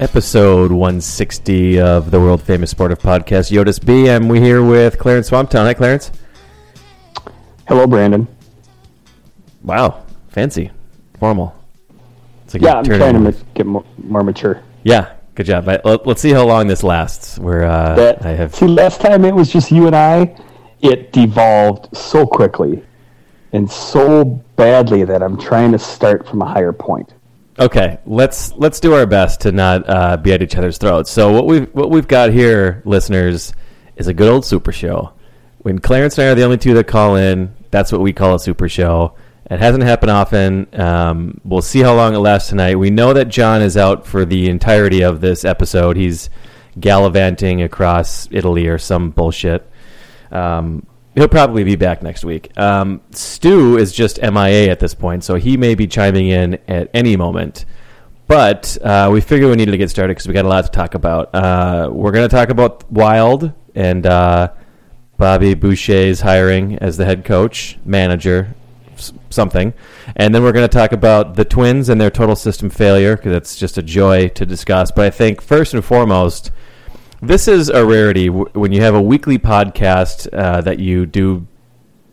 Episode 160 of the world famous sportive podcast, Yotis B. And we're here with Clarence Swamptown. Hi, Clarence. Hello, Brandon. Wow, fancy, formal. It's like Yeah, I'm trying to get more, more mature. Yeah, good job. I, let, us see how long this lasts. Where uh, That I have see, last time it was just you and I. It devolved so quickly and so badly that I'm trying to start from a higher point. Okay, let's let's do our best to not uh, be at each other's throats. So what we've what we've got here, listeners, is a good old super show. When Clarence and I are the only two that call in, that's what we call a super show. It hasn't happened often. Um, we'll see how long it lasts tonight. We know that John is out for the entirety of this episode. He's gallivanting across Italy or some bullshit. Um, he'll probably be back next week. Um, Stu is just MIA at this point, so he may be chiming in at any moment. But uh, we figured we needed to get started because we got a lot to talk about. Uh, we're going to talk about Wild and uh, Bobby Boucher's hiring as the head coach, manager, something. And then we're going to talk about the Twins and their total system failure because it's just a joy to discuss. But I think first and foremost, this is a rarity when you have a weekly podcast uh, that you do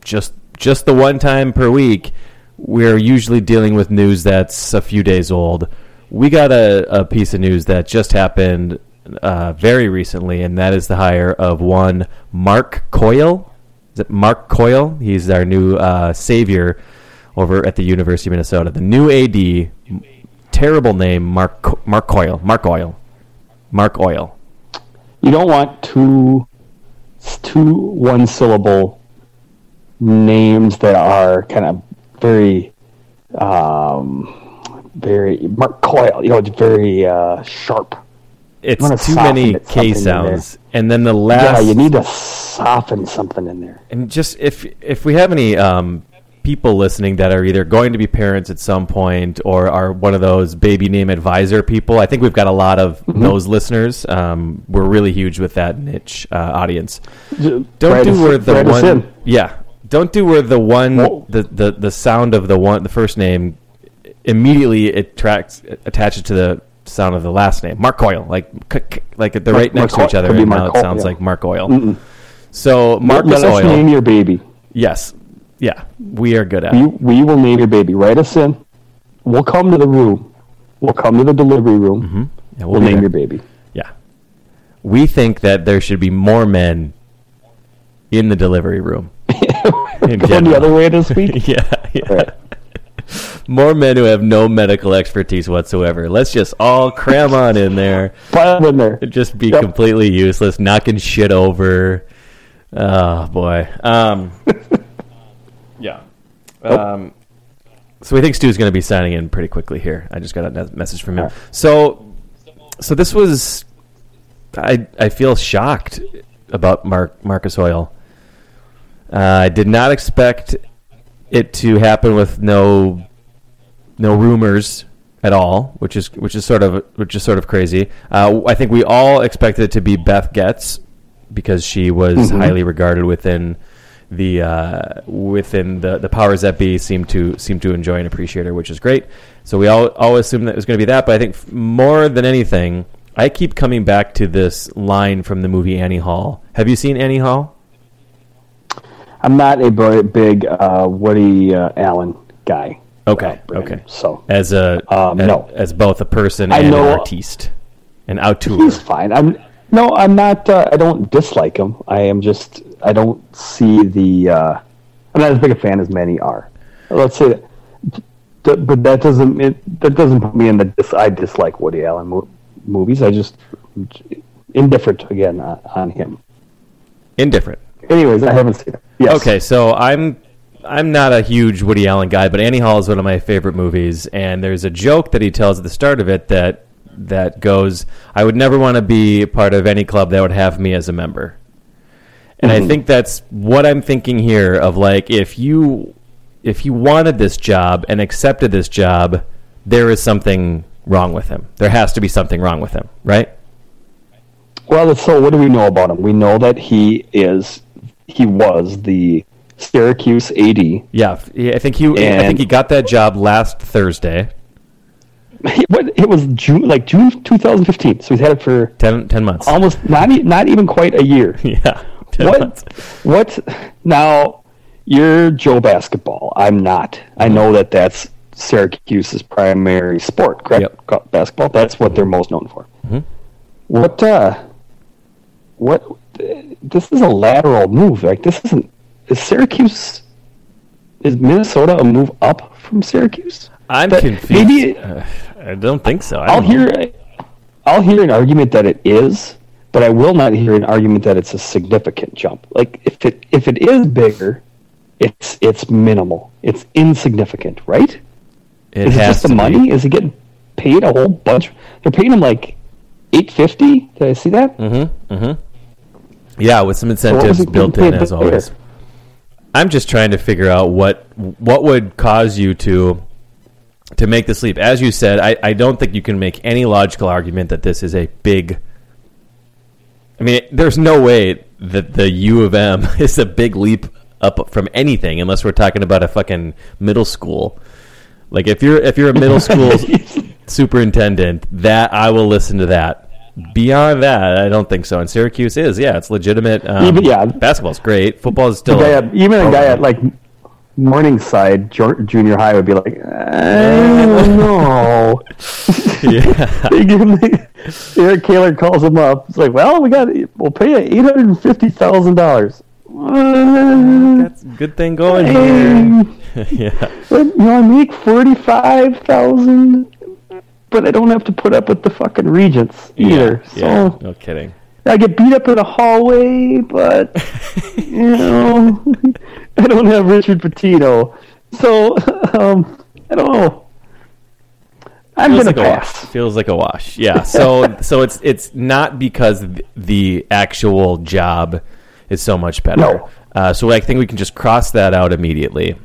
just just the one time per week. We're usually dealing with news that's a few days old. We got a, a piece of news that just happened uh, very recently, and that is the hire of one Mark Coyle. Is it Mark Coyle? He's our new uh, savior over at the University of Minnesota. The new AD, terrible name, Mark Mark Coyle. Mark Oil. Mark Oil. You don't want two two one syllable names that are kind of very um very Mark Coyle, you know, it's very uh, sharp. It's too many it K something in there. sounds, and then the last. Yeah, you need to soften something in there. and just if if we have any um, people listening that are either going to be parents at some point or are one of those baby name advisor people, I think we've got a lot of Mm-hmm. those listeners. Um, we're really huge with that niche uh, audience. Don't Write do where the us one, yeah. Don't do where the one Whoa. the, the the sound of the one the first name immediately attracts attaches to the sound of the last name. Mark Coyle, like c- c- like they're Mark- right next Mark to each other, and Mark now it sounds like Mark Oil. So Marcus Let us name your baby. yes, yeah, we are good at. We, it. we will name your baby. Write us in. We'll come to the room. We'll come to the delivery room. Yeah, We'll be name there. your baby. Yeah, we think that there should be more men in the delivery room. in Going the other way this week. yeah, yeah. Right. More men who have no medical expertise whatsoever. Let's just all cram on in there. Pile in there. Just be Yep. completely useless, knocking shit over. Oh boy. Um. Um, so we think Stu's going to be signing in pretty quickly here. I just got a message from him. So, so this was. I I feel shocked about Mark Marcus Oil. Uh, I did not expect it to happen with no no rumors at all, which is which is sort of which is sort of crazy. Uh, I think we all expected it to be Beth Goetz because she was Mhm. highly regarded within the uh, within the the powers that be seem to seem to enjoy and appreciate her, which is great. So we all all assume that it was going to be that, but I think f- more than anything, I keep coming back to this line from the movie Annie Hall. Have you seen Annie Hall? I'm not a big uh, Woody uh, Allen guy. Okay, uh, okay. So As a Um, as, no. as both a person I and know- an artiste, an auteur. he's fine. I'm no, I'm not. Uh, I don't dislike him. I am just. I don't see the. Uh, I'm not as big a fan as many are. Let's say that. Th- But that doesn't. It, that doesn't put me in the. Dis, I dislike Woody Allen mo- movies. I just indifferent again on, on him. Indifferent. Anyways, I haven't seen it. Yes. Okay, so I'm I'm not a huge Woody Allen guy, but Annie Hall is one of my favorite movies, and there's a joke that he tells at the start of it that that goes, "I would never want to be part of any club that would have me as a member." And I mm-hmm. think that's what I'm thinking here of like if you if you wanted this job and accepted this job, there is something wrong with him. There has to be something wrong with him, right? Well, so what do we know about him? We know that he is. He was the Syracuse AD. Yeah, I think he I think he got that job last Thursday. It was- June, like June 2015. So he's had it for 10, 10 months. almost not e- not even quite a year. yeah. 10 what months. what now you're joe basketball i'm not i know that that's syracuse's primary sport correct Yep. Basketball that's what they're most known for Mhm. what uh what this is a lateral move like this isn't is syracuse is minnesota a move up from syracuse I'm But confused. maybe- Uh, I don't think so. I I'll know. hear I'll hear an argument that it is, but I will not hear an argument that it's a significant jump. Like if it if it is bigger, it's it's minimal. It's insignificant, right? It is it has just the be. money? Is he getting paid a whole bunch? They're paying him like eight fifty. Did I see that? Mm-hmm. Mm-hmm. Yeah, with some incentives getting built in as always. I'm just trying to figure out what what would cause you to to make this leap. As you said, I, I don't think you can make any logical argument that this is a big. I mean, there's no way that the U of M is a big leap up from anything, unless we're talking about a fucking middle school. Like if you're if you're a middle school superintendent, that I will listen to that. Beyond that, I don't think so. And Syracuse is, yeah, it's legitimate. Um, Even- yeah. basketball's great. Football is still at, even a guy at like Morningside Junior High would be like, I don't know. yeah. they give him the, Eric Kaler calls him up. It's like, well, we got we'll pay you eight hundred and fifty thousand dollars. That's a good thing going here. yeah. But you know, I make forty five thousand, but I don't have to put up with the fucking regents either. Yeah, yeah, no kidding. I get beat up in a hallway, but you know, I don't have Richard Pitino. So um, I don't know. I'm Feels gonna like pass. wash. Feels like a wash. Yeah. So so it's it's not because the actual job is so much better. No. Uh, so I think we can just cross that out immediately.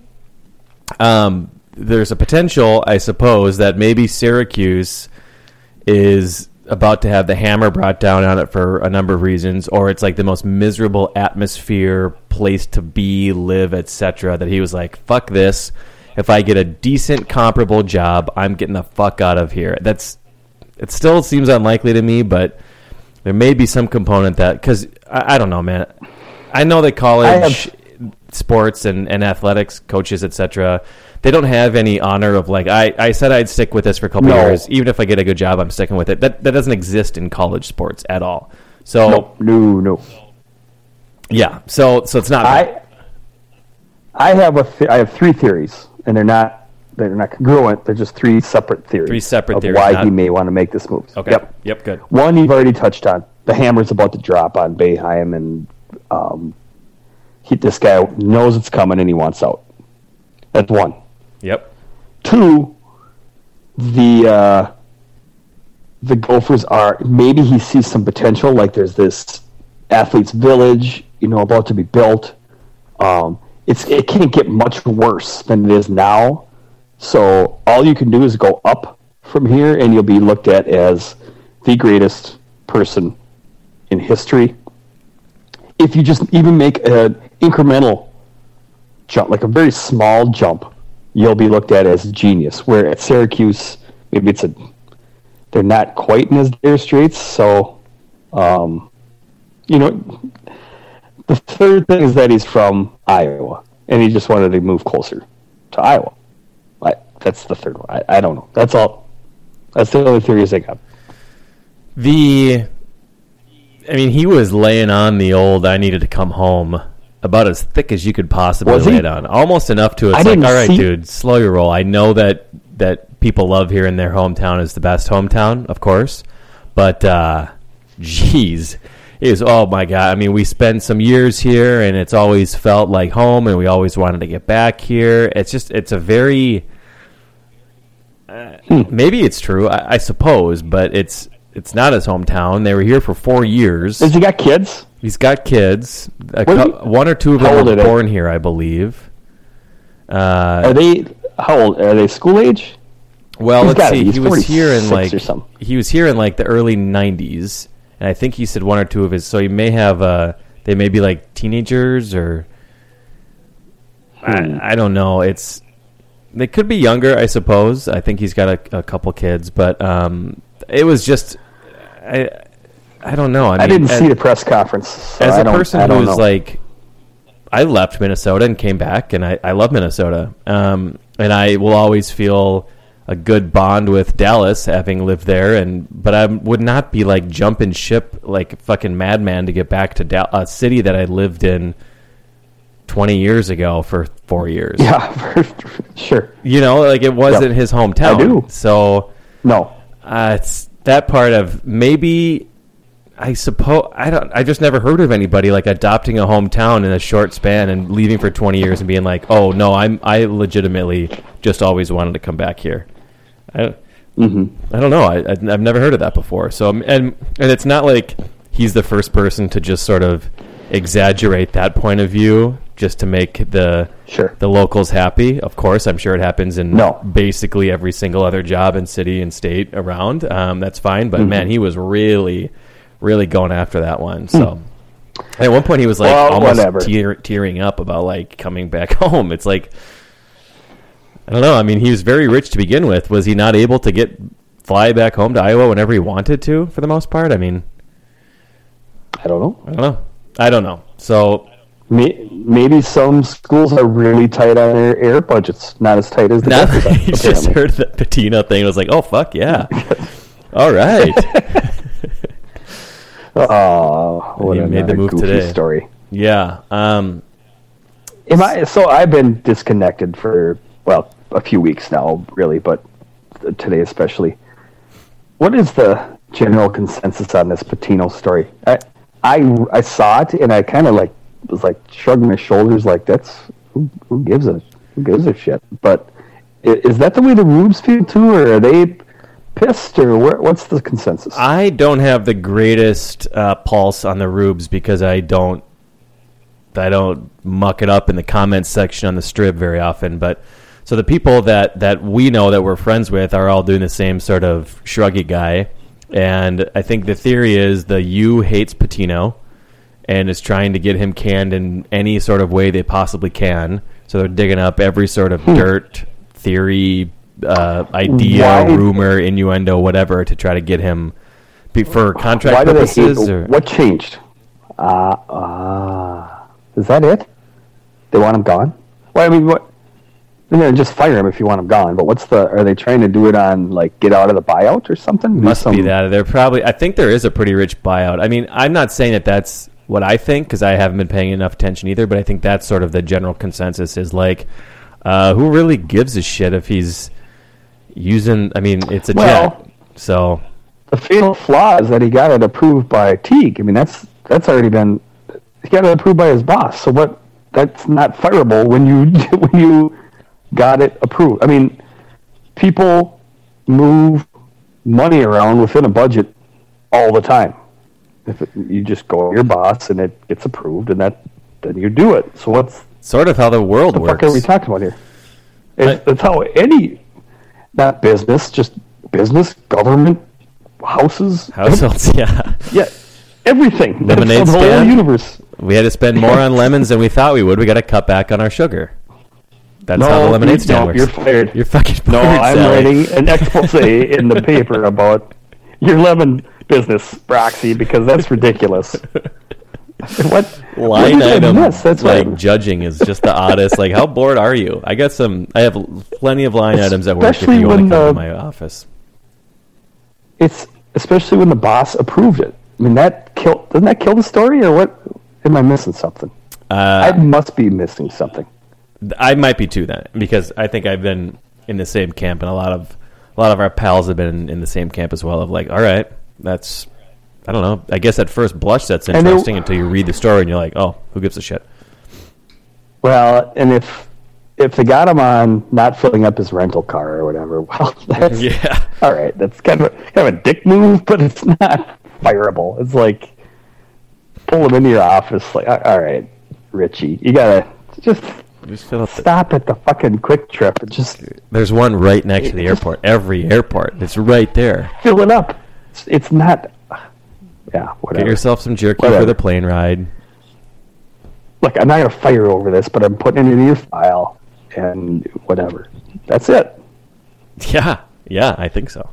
Um, there's a potential, I suppose, that maybe Syracuse is about to have the hammer brought down on it for a number of reasons, or it's like the most miserable atmosphere, place to be, live, etc. That he was like, "Fuck this! If I get a decent comparable job, I'm getting the fuck out of here." That's it. Still seems unlikely to me, but there may be some component that because I, I don't know, man. I know that college sports and, and athletics coaches, etc. They don't have any honor of like I, I said I'd stick with this for a couple No. years. Even if I get a good job, I'm sticking with it. That that doesn't exist in college sports at all. So No, no, no. yeah, so so it's not. I I have a th- I have three theories, and they're not they're not congruent. They're just three separate theories. Three separate theories of theories, why not- he may want to make this move. okay. Yep. Yep. Good. One you've already touched on. The hammer's about to drop on Boeheim, and um, he, this guy knows it's coming, and he wants out. That's one. Yep. Two, the uh, the Gophers are maybe he sees some potential. Like there's this athletes village, you know, about to be built. Um, it's it can't get much worse than it is now. So all you can do is go up from here, and you'll be looked at as the greatest person in history. If you just even make an incremental jump, like a very small jump, you'll be looked at as genius. Where at Syracuse, maybe it's a they're not quite in as dire straits. So, um, you know, the third thing is that he's from Iowa, and he just wanted to move closer to Iowa. That's the third one. I, I don't know. That's all. That's the only theories I got. The, I mean, he was laying on the old "I needed to come home" about as thick as you could possibly lay it on, almost enough to it's I like, all right, see- dude, slow your roll. I know that that people love here in their hometown is the best hometown, of course, but uh, geez. It was, oh my god! I mean, we spent some years here, and it's always felt like home, and we always wanted to get back here. It's just, it's a very, uh, maybe it's true, I, I suppose, but it's it's not his hometown. They were here for four years. Has he got kids? He's got kids. A What- one or two of them were they? born here, I believe. Uh, Are they how old? Are they school age? well, he's let's see. He was here in like he was here in like the early '90s, and I think he said one or two of his. So he may have. Uh, they may be like teenagers or Hmm. I, I don't know. It's they could be younger, I suppose. I think he's got a, a couple kids, but um, it was just I I don't know. I, I, didn't as- see the press conference. So as a person who's know. like i left minnesota and came back and i, I love minnesota um, and i will always feel a good bond with dallas having lived there and but i would not be like jumping ship like fucking madman to get back to Dal- a city that i lived in 20 years ago for four years yeah, for, sure. you know like it wasn't Yep. his hometown I do. so No, uh, it's that part of maybe I suppose I don't. I just never heard of anybody like adopting a hometown in a short span and leaving for twenty years and being like, "Oh no, I'm I legitimately just always wanted to come back here." I, I don't know. I, I've never heard of that before. So um, and and it's not like he's the first person to just sort of exaggerate that point of view just to make the Sure. the locals happy. Of course, I'm sure it happens in No. basically every single other job and city and state around. Um, that's fine, but man, he was really, really going after that one. So at one point, he was like Well, almost tear, tearing up about like coming back home. It's like I don't know. I mean, he was very rich to begin with. Was he not able to get fly back home to Iowa whenever he wanted to, for the most part? I mean, I don't know. I don't know. I don't know. So Maybe some schools are really tight on their air budgets, not as tight as the now are, he just heard the Pitino thing and was like, "Oh fuck yeah!" All right. Oh, what He made the move goofy today. story. Yeah. Um, Am I, so I've been disconnected for well a few weeks now, really, but today especially. What is the general consensus on this Pitino story? I I, I saw it and I kind of like was like shrugging my shoulders, like that's who, who gives a who gives a shit. But is that the way the Rubes feel too, or are they pissed, or what's the consensus? I don't have the greatest uh, pulse on the Rubes because I don't I don't muck it up in the comments section on the strip very often. But so the people that that we know that we're friends with are all doing the same sort of shruggy guy. And I think the theory is the U hates Pitino and is trying to get him canned in any sort of way they possibly can. So they're digging up every sort of dirt, theory, uh, idea, Why- rumor, innuendo, whatever, to try to get him be, for contract Why do they purposes. hate? or, What changed? Ah, ah, is that it? They want him gone. Well, I mean, what? You know, just fire him if you want him gone. But what's the? Are they trying to do it on like get out of the buyout or something? Must be that they're probably. I think there is a pretty rich buyout. I mean, I'm not saying that that's what I think because I haven't been paying enough attention either. But I think that's sort of the general consensus is like, uh, who really gives a shit if he's using? I mean, it's a Well- jet, so The fatal flaw is that he got it approved by Teague. I mean, that's that's already been he got it approved by his boss. So what? That's not fireable when you when you got it approved. I mean, people move money around within a budget all the time. If it, you just go to your boss and it gets approved, and that then you do it. So what's sort of how the world the works. fuck are we talking about here? It's, I- it's how any, not business, just business, government, houses, Households, yeah. yeah, everything. Lemonade That's the whole universe. We had to spend more on lemons than we thought we would. We got to cut back on our sugar. That's no, how the lemonade you, stand no, works. you're fired. You're fucking no, I'm Sally. writing an expose in the paper about your lemon business, Roxy, because that's ridiculous. what what line I item? That's like right. judging is just the oddest. Like, how bored are you? I got some. I have plenty of line items at work. If you want to come to the- my office, It's especially when the boss approved it. I mean, that kill doesn't that kill the story, or what? Am I missing something? I uh, must be missing something. I might be too then because I think I've been in the same camp, and a lot of a lot of our pals have been in the same camp as well. Of like, all right, that's. I don't know. I guess at first blush that's interesting until you read the story and you're like, oh, who gives a shit? Well, and if if they got him on not filling up his rental car or whatever, well, that's Yeah. all right. That's kind of a, kind of a dick move, but it's not fireable. It's like pull him into your office. Like, all right, Richie, you gotta just Just fill up the- stop at the fucking quick trip and just There's one right next to the airport. Every airport, it's right there. fill it up. It's, it's not. Yeah, whatever. Get yourself some jerky for the plane ride. Look, I'm not gonna fire over this, but I'm putting it in your file and whatever. That's it. Yeah, yeah, I think so.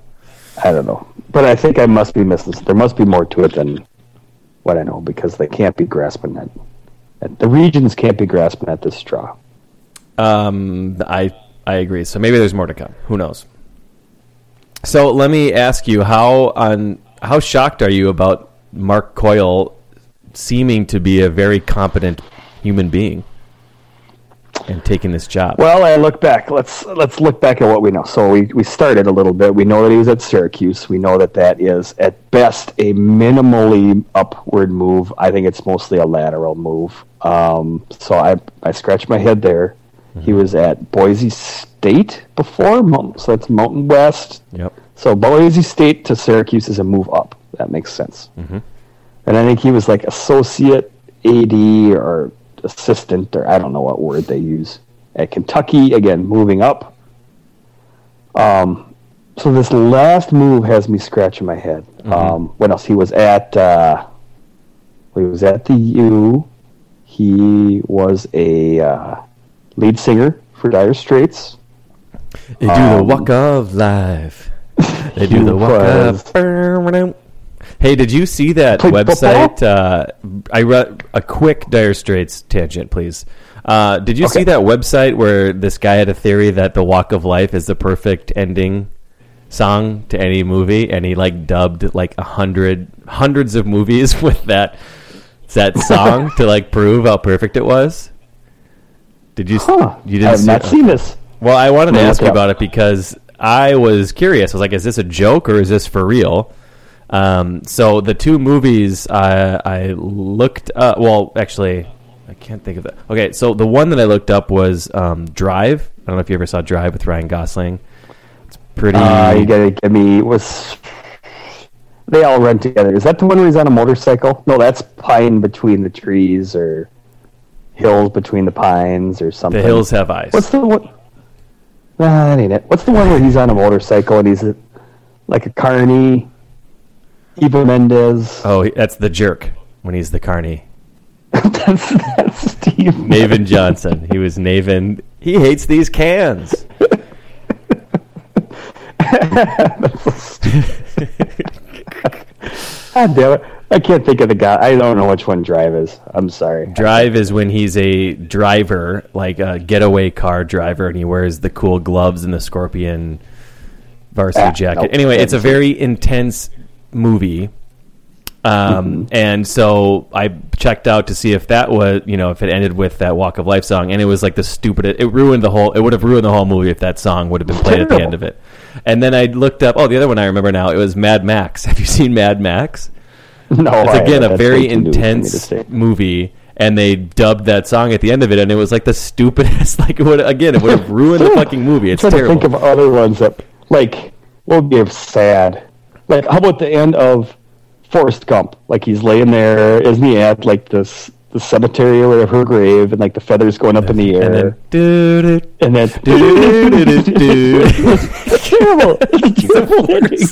I don't know, but I think I must be missing. There must be more to it than what I know because they can't be grasping at, at the regents can't be grasping at this straw. Um, I I agree. So maybe there's more to come. Who knows? So let me ask you how on how shocked are you about Mark Coyle seeming to be a very competent human being and taking this job? Well, I look back. Let's let's look back at what we know. So we we started a little bit. We know that he was at Syracuse. We know that that is at best a minimally upward move. I think it's mostly a lateral move. Um, so I I scratched my head there. He was at Boise State before, so that's Mountain West. Yep. So Boise State to Syracuse is a move up. That makes sense. And I think he was like associate AD or assistant or I don't know what word they use at Kentucky. Again, moving up. Um, so this last move has me scratching my head. Um, what else? He was at. Uh, he was at the U. He was a uh, lead singer for Dire Straits. They do the walk of life. They do the walk of. Hey, did you see that Played website? Uh, I read a quick Dire Straits tangent, please. Uh, did you see that website where this guy had a theory that the Walk of Life is the perfect ending song to any movie, and he like dubbed like a hundred hundreds of movies with that that song to like prove how perfect it was? Did you? Huh. You didn't. I have see not seen this. Well, I wanted to ask you look it up. about it because I was curious. I was like, is this a joke or is this for real? Um, so the two movies I, I looked up, well, actually, I can't think of that. Okay, so the one that I looked up was um, Drive. I don't know if you ever saw Drive with Ryan Gosling. It's pretty. Uh, you gotta give me was. They all run together. Is that the one where he's on a motorcycle? No, that's pine between the trees or hills between the pines or something. the Hills Have Eyes. What's the one? Nah, that ain't it. What's the one where he's on a motorcycle and he's a, like a carny? Eva Mendes. oh, that's the jerk when he's the carny. that's that's Steve. Navin Johnson. He was Navin. He hates these cans. God damn it! I can't think of the guy. I don't know which one Drive is. I'm sorry. Drive is when he's a driver, like a getaway car driver, and he wears the cool gloves and the scorpion varsity Ah, jacket. nope. Anyway, it's a very intense movie. Um, And so I checked out to see if that was, you know, if it ended with that Walk of Life song, and it was like the stupidest. It ruined the whole. It would have ruined the whole movie if that song would have been played at the end of it. And then I looked up. Oh, the other one I remember now. It was Mad Max. Have you seen Mad Max? No, It's again a very way too new for me to intense movie, and they dubbed that song at the end of it, and it was like the stupidest. Like it would again, it would have ruined the fucking movie. It's I'm trying terrible. to think of other ones that like would be sad. Like how about the end of Forrest Gump? Like he's laying there, isn't he at like this the cemetery or whatever her grave, and like the feathers going up in the air, and then it's terrible. It's terrible ending.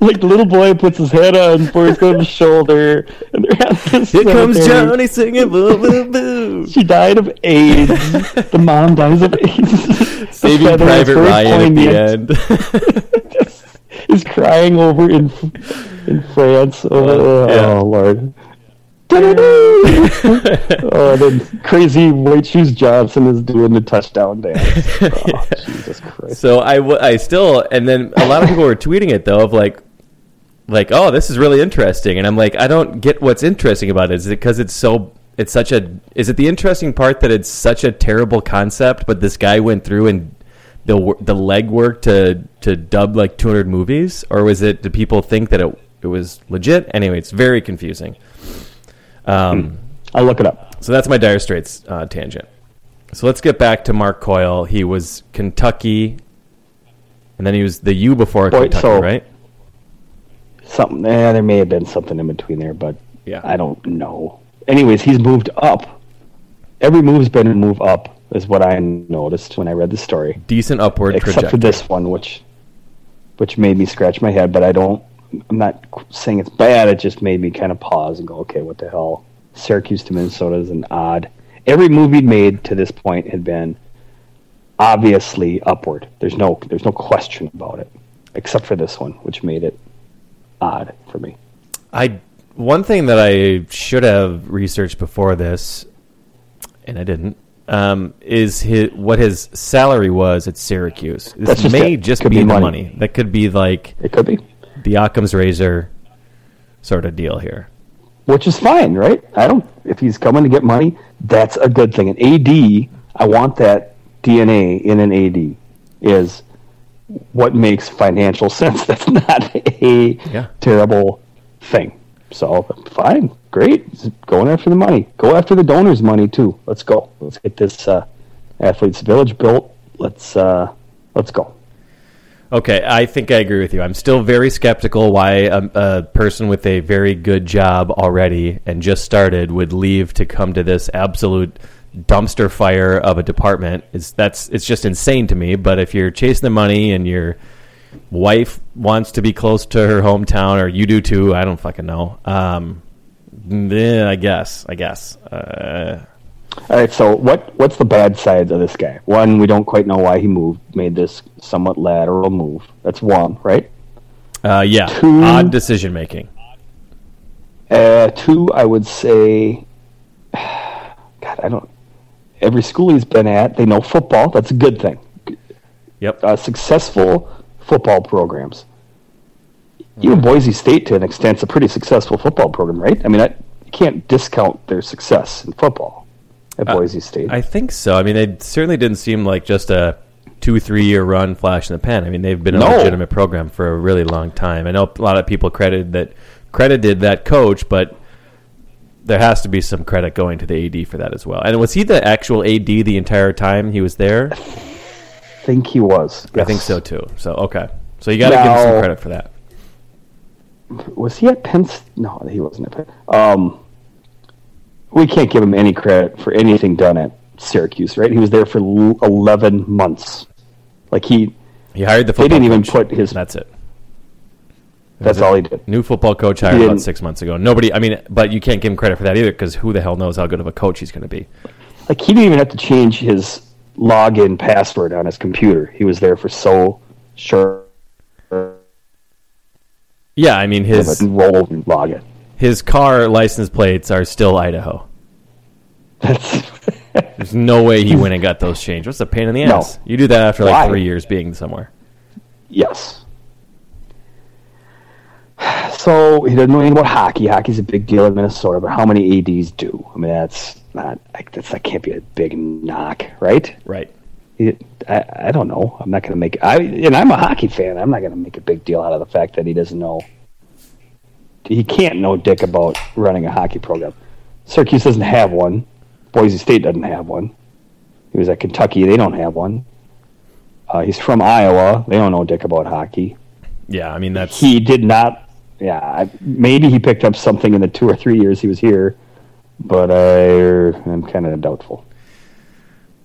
Like the little boy puts his head on Forrest Gump's shoulder, and they're at this Here comes. Johnny singing boo boo boo. She died of AIDS. the mom dies of AIDS. Saving Private Ryan at the end. is crying over in in France. Oh, oh, oh, yeah. oh Lord. Oh, then crazy White Shoes Johnson is doing the touchdown dance. Oh, Jesus Christ. So I, w- I still, and then a lot of people were tweeting it though of like, like, oh, this is really interesting, and I'm like, I don't get what's interesting about it. Is it because it's so, it's such a, is it the interesting part that it's such a terrible concept, but this guy went through and the the legwork to to dub like 200 movies, or was it? Do people think that it it was legit? Anyway, it's very confusing. Um. I'll look it up. So that's my Dire Straits uh, tangent. So let's get back to Mark Coyle. He was Kentucky, and then he was the U before Boy, Kentucky, so- right? Something. Eh, there may have been something in between there, but Yeah. I don't know. Anyways, he's moved up. Every move's been a move up, is what I noticed when I read the story. Decent upward except trajectory. for this one, which which made me scratch my head. But I don't. I'm not saying it's bad. It just made me kind of pause and go, okay, what the hell? Syracuse to Minnesota is an odd. Every move he'd made to this point had been obviously upward. There's no there's no question about it, except for this one, which made it odd for me. I one thing that I should have researched before this, and I didn't, um, is his, what his salary was at Syracuse. This may it. just Could be, be money. money. That could be like It could be, the Occam's razor sort of deal here. which is fine, right? I don't. If he's coming to get money, that's a good thing. An AD, I want that DNA in an AD. Is what makes financial sense. That's not a Yeah. terrible thing. So fine, great. Just Going after the money. Go after the donors' money too. Let's go. Let's get this uh, athletes village built. Let's uh, let's go. Okay, I think I agree with you. I'm still very skeptical why a, a person with a very good job already and just started would leave to come to this absolute dumpster fire of a department. Is that's it's just insane to me. But if you're chasing the money and your wife wants to be close to her hometown, or you do too, I don't fucking know. Um, then I guess, I guess. Uh, All right. So what what's the bad sides of this guy? One, we don't quite know why he moved. Made this somewhat lateral move. That's one, right? uh, yeah, Two- odd decision making. Uh, two, I would say. God, I don't. Every school he's been at, they know football. That's a good thing. Yep. Uh, successful football programs. Mm-hmm. Even Boise State, to an extent, is a pretty successful football program, right? I mean, I, you can't discount their success in football at Boise State. I think so. I mean, it certainly didn't seem like just a two, three year run flash in the pan. I mean, they've been a No. legitimate program for a really long time. I know a lot of people credited that credited that coach, but there has to be some credit going to the AD for that as well. And was he the actual AD the entire time he was there? I think he was. I think so too. So okay, so you got to give him some credit for that. was he at Penn? No, he wasn't at Penn. Um, we can't give him any credit for anything done at Syracuse, right? He was there for eleven months. Like he, He hired the they didn't even coach. put his. That's it. That's all he did. New football coach hired about six months ago. Nobody, I mean, but you can't give him credit for that either because who the hell knows how good of a coach he's going to be? Like he didn't even have to change his login password on his computer. He was there for so sure. Yeah, I mean his role login. His car license plates are still Idaho. There's no way he went and got those changed. What's the pain in the No. ass? You do that after like Why? three years being somewhere. Yes. So he doesn't know anything about hockey. Hockey's a big deal in Minnesota, but how many ads do? I mean, that's not like that's that can't be a big knock, right? Right. I, I don't know. I'm not going to make. I and I'm a hockey fan. I'm not going to make a big deal out of the fact that he doesn't know. He can't know dick about running a hockey program. Syracuse doesn't have one. Boise State doesn't have one. He was at Kentucky. They don't have one. Uh, he's from Iowa. They don't know dick about hockey Yeah, I mean that's he did not. Yeah, I- maybe he picked up something in the two or three years he was here but I am kind of doubtful.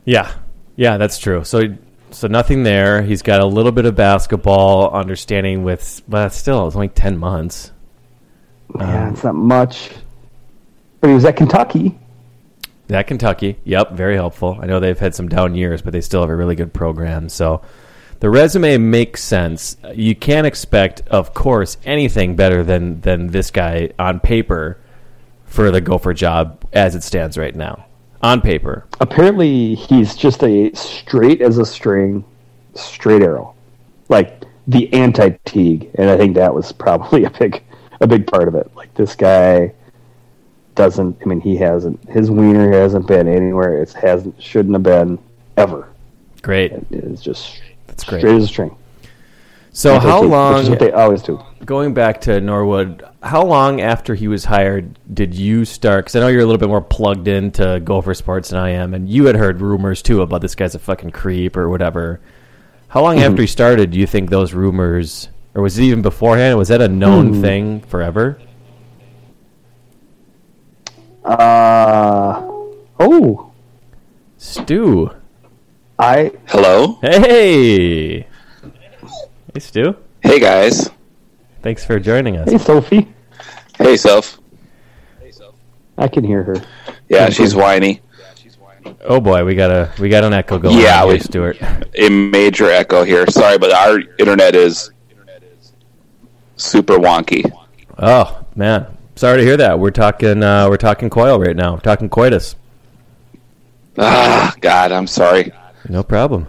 Yeah, yeah, that's true. So, so nothing there. He's got a little bit of basketball understanding with, but still, it's only ten months. Yeah, um, it's not much. But he was at Kentucky. At Kentucky, yep, very helpful. I know they've had some down years, but they still have a really good program. So the resume makes sense. You can't expect, of course, anything better than than this guy on paper for the Gopher job as it stands right now. On paper, Apparently, he's just a straight as a string, straight arrow, like the anti Teague, and I think that was probably a big a big part of it. Like this guy doesn't. I mean, he hasn't. His wiener hasn't been anywhere. It hasn't. Shouldn't have been ever. great. It's just That's great. straight as a string. So how Which is long? what they always do. Going back to Norwood, how long after he was hired did you start? Because I know you're a little bit more plugged into Gopher sports than I am, and you had heard rumors too about this guy's a fucking creep or whatever. How long Mm-hmm. after he started do you think those rumors, or was it even beforehand? Was that a known Hmm. thing forever? Uh oh, Stu, I Hello. hey, hey Stu, Hey guys. thanks for joining us. hey Sophie, Hey self. Hey Self. I can hear her. Yeah, she's whiny. Oh boy, we got a we got an echo going. Yeah, on here, we- Stuart. A major echo here. Sorry, but our internet is super wonky. Oh man, sorry to hear that. We're talking uh, we're talking Coyle right now. We're talking coitus. Ah, God, I'm sorry. No problem.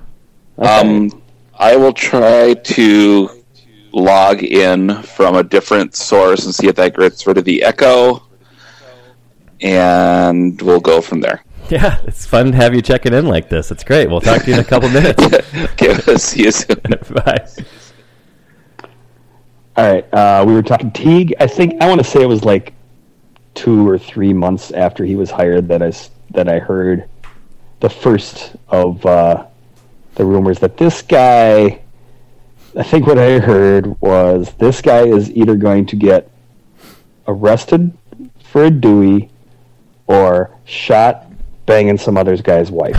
Um, I will try to log in from a different source and see if that gets rid of the echo, and we'll go from there. Yeah, it's fun to have you checking in like this. It's great. We'll talk to you in a couple minutes. okay, see you soon. Bye. All right, uh, we were talking Teague. I think I want to say it was like two or three months after he was hired that I that I heard the first of uh, the rumors that this guy. I think what I heard was this guy is either going to get arrested for a Dewey or shot banging some other guy's wife.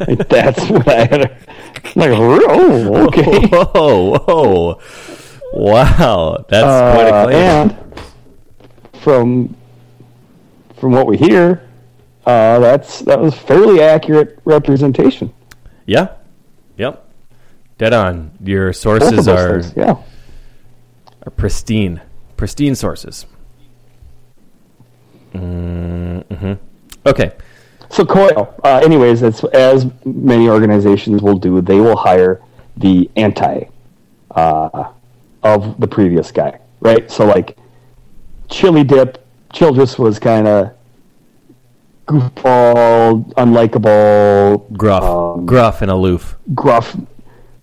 Like, that's what I had. I'm like, oh, okay. Whoa, whoa, wow! That's quite a Uh, claim. and from from what we hear, uh, that's that was fairly accurate representation. Yeah, yep, dead on. Your sources are, things, yeah. are pristine, pristine sources. Mm-hmm. Okay, So Coyle, uh, anyways, it's as many organizations will do. They will hire the anti uh, of the previous guy, right? So like Chili Dip, Childress was kind of goofball, unlikable, gruff, Um, gruff, and aloof. gruff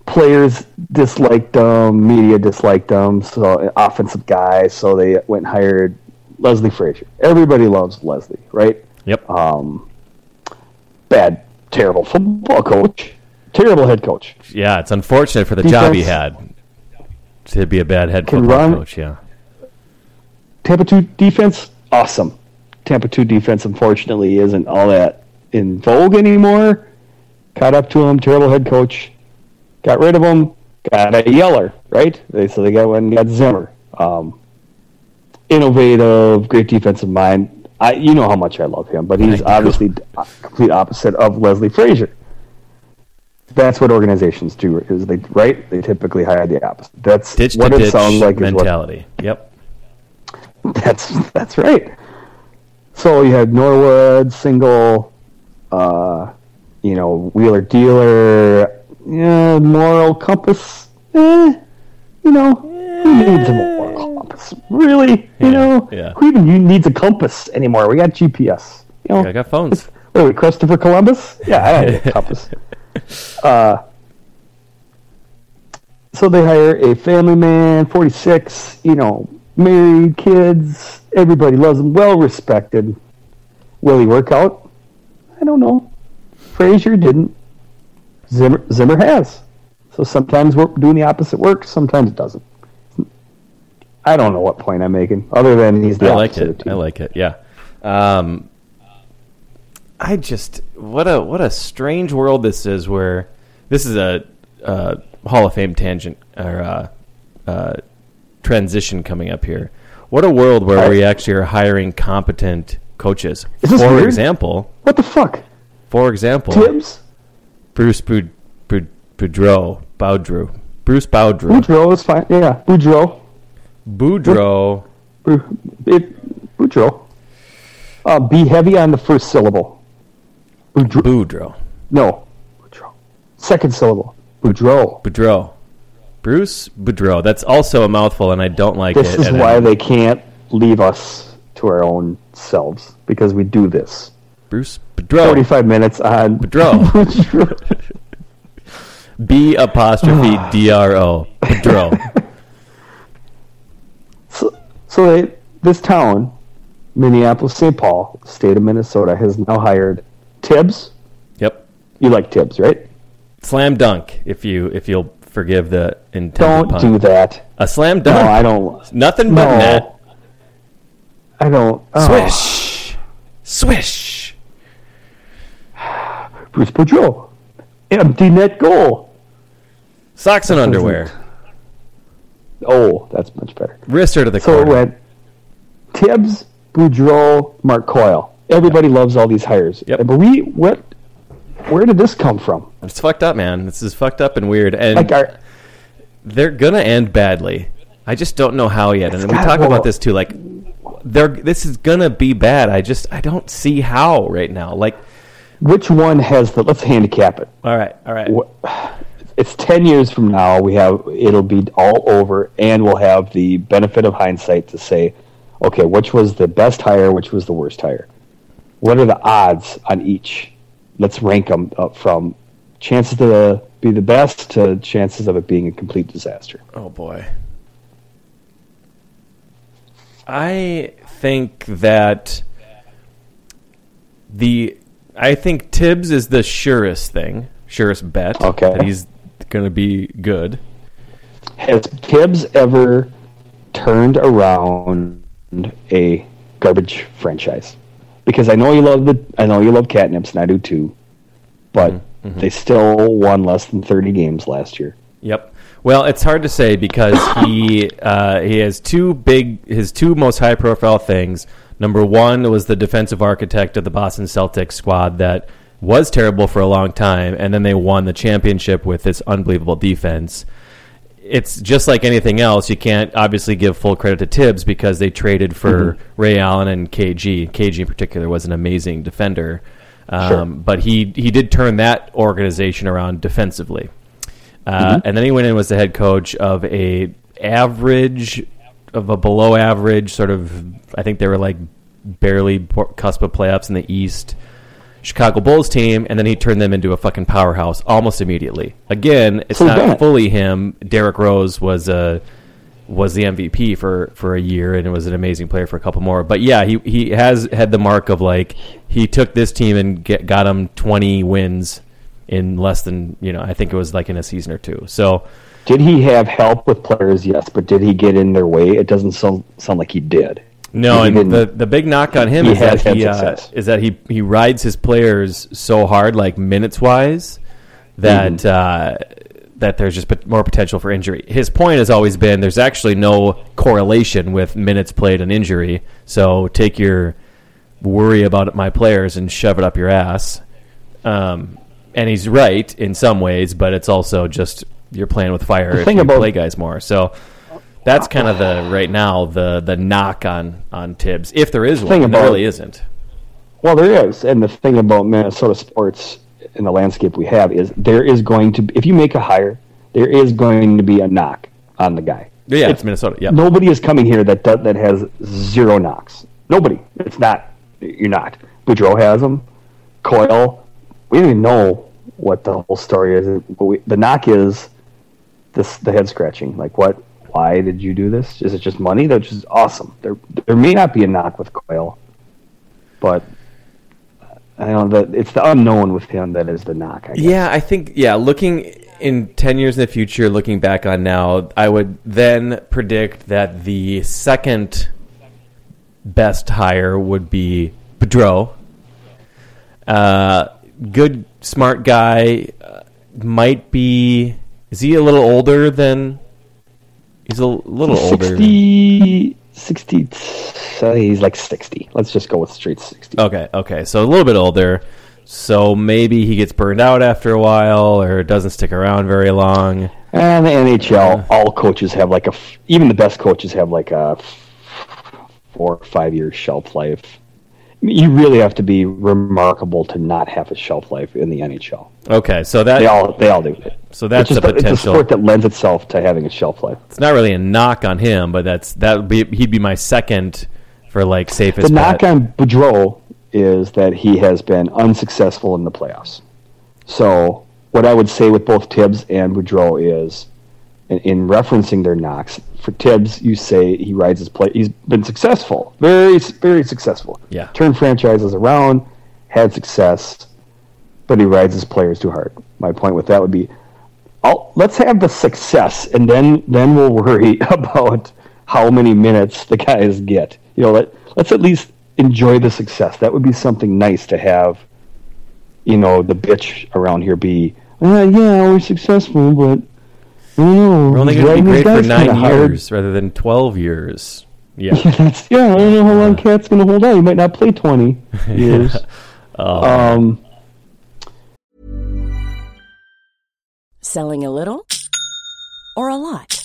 players disliked them, media disliked them, so offensive guy, so they went and hired Leslie Frazier. Everybody loves Leslie, right? Yep. Um, bad, terrible football coach, terrible head coach. yeah, it's unfortunate for the job he had to be a bad head Can football run- coach. Yeah. Tampa 2 defense, awesome. Tampa 2 defense, unfortunately, isn't all that in vogue anymore. Caught up to him, terrible head coach. Got rid of him, got a Yeller, right? They, so they got one, got Zimmer. Um, innovative, great defensive mind. I, you know how much I love him, but he's obviously complete opposite of Leslie Frazier. That's what organizations do, is they right? They typically hire the opposite. That's Ditch what it sounds like. Is what, mentality. Yep. that's that's right. So you had Norwood, single, uh, you know, Wheeler Dealer, yeah, moral compass. Eh, you know, who needs a moral compass? Really? You know, yeah. who even needs a compass anymore? We got GPS. You know, I got phones. are Christopher Columbus? Yeah, I need a compass. Uh, so they hire a family man, 46, you know, married, kids, everybody loves him, well respected. Will he work out? I don't know. Frazier didn't. Zimmer, Zimmer has. So sometimes we're doing the opposite work, sometimes it doesn't. I don't know what point I'm making, other than he's the I like it. I like it. Yeah. Um, I just what a what a strange world this is. Where this is a, uh Hall of Fame tangent or uh, uh, transition coming up here. What a world where we actually are hiring competent coaches. Is this For weird? example, What the fuck? for example, Tibbs? Bruce Boud- Boud- Boudreau, Boudreau, Bruce Boudreau, Boudreaux is fine. Yeah, Boudreau. Boudreau. Bou- it- Boudreaux. Uh, be heavy on the first syllable. Boudreaux. Boudreau, no. Second syllable. Boudreaux. Boudreau, Bruce Boudreau. That's also a mouthful, and I don't like This it. is and why they can't leave us to our own selves because we do this. Bruce Boudreau. 45 minutes on Boudreau. Boudreaux. B apostrophe D R O. Boudreau. so, so they, this town, Minneapolis, St. Paul, state of Minnesota, has now hired Tibbs. Yep. You like Tibbs, right? Slam dunk. If you if you'll forgive the intended Don't pun. do that. A slam No, dunk. I don't. Nothing but No. net. I don't. oh. Swish. Swish. Bruce Boudreau. Empty net goal. Socks and underwear. Oh, that's much better. Wrister to the So it corner. went Tibbs, Boudreau, Mark Coyle. Everybody loves all these hires. Yep. But we, what, where did this come from? It's fucked up, man. This is fucked up and weird, and Like, our, they're gonna end badly. I just don't know how yet. And we talk about this too. Like, they're this is gonna be bad. I just I don't see how right now. Like, which one has the, let's handicap it. all right, all right. Wh- It's 10 years from now. We have, it'll be all over, and we'll have the benefit of hindsight to say, okay, which was the best hire, which was the worst hire? What are the odds on each? Let's rank them up uh, from chances to be the best to chances of it being a complete disaster. Oh boy. I think that the I think Tibbs is the surest thing, surest bet. Okay. That he's going to be good. Has Tibbs ever turned around a garbage franchise? Because I know you love the, I know you love catnips, and I do too. But they still won less than thirty games last year. Yep. Well, it's hard to say because he uh, he has two big his two most high profile things. Number one was the defensive architect of the Boston Celtics squad that was terrible for a long time, and then they won the championship with this unbelievable defense. It's just like anything else. You can't obviously give full credit to Tibbs because they traded for Ray Allen and KG. KG in particular was an amazing defender, um, but he he did turn that organization around defensively. Uh, And then he went in and was the head coach of a average, of a below average sort of. I think they were like barely cusp of playoffs in the East. Chicago Bulls team, and then he turned them into a fucking powerhouse almost immediately. Again, it's So not fully him. Derrick Rose was a was the MVP for for a year and it was an amazing player for a couple more. But yeah, he he has had the mark of like he took this team and get, got them 20 wins in less than, you know, I think it was like in a season or two. So Did he have help with players? Yes, but did he get in their way? It doesn't sound sound like he did. No, He and the the big knock on him is that he uh, is that he he rides his players so hard, like minutes wise, that Mm-hmm. uh, that there's just more potential for injury. His point has always been there's actually no correlation with minutes played and injury. So take your worry about my players and shove it up your ass. Um, and he's right in some ways, but it's also just you're playing with fire The if you about- play guys more. So that's kind of the right now the the knock on on Tibbs, if there is one. thing and there about- really isn't. Well, there is, and the thing about Minnesota sports in the landscape we have is there is going to be, if you make a hire, there is going to be a knock on the guy. Yeah, it's Minnesota. Yeah, Nobody is coming here that does, that has zero knocks. Nobody. It's not. You're not. Boudreau has them. Coyle. We don't even know what the whole story is. But we, the knock is this: the head scratching. Like, what? Why did you do this? Is it just money? That's just awesome. There, there may not be a knock with Coyle, but I don't know that it's the unknown with him that is the knock. I. Yeah, I think yeah. Looking in ten years in the future, looking back on now, I would then predict that the second best hire would be Pedro. Uh, good, smart guy. Uh, might be. Is he a little older than? He's a little older. 60, 60 uh, he's like 60. Let's just go with straight 60. Okay, okay. So a little bit older. So maybe he gets burned out after a while or doesn't stick around very long. And the NHL, all coaches have like a, even the best coaches have like a four or five year shelf life. You really have to be remarkable to not have a shelf life in the NHL. Okay, so that They all they all do. so that's it's, a just a, it's a sport that lends itself to having a shelf life. it's not really a knock on him, but that's that would be he'd be my second for like safest The knock bet. on Boudreau is that he has been unsuccessful in the playoffs. So what I would say with both Tibbs and Boudreau is, in, in referencing their knocks, for Tibbs, you say he rides his play. He's been successful, very very successful. Yeah. turned franchises around, had success, but he rides his players too hard. My point with that would be, I'll, let's have the success, and then then we'll worry about how many minutes the guys get. You know, let let's at least enjoy the success. That would be something nice to have. You know, the bitch around here be, uh, yeah, we're successful, but I don't. We're only going to be riding great for nine kinda hard." years rather than twelve years. Yeah. yeah, That's, yeah, I don't know how long Cat's going to hold out. He might not play 20 years. Oh. um, Selling a little or a lot?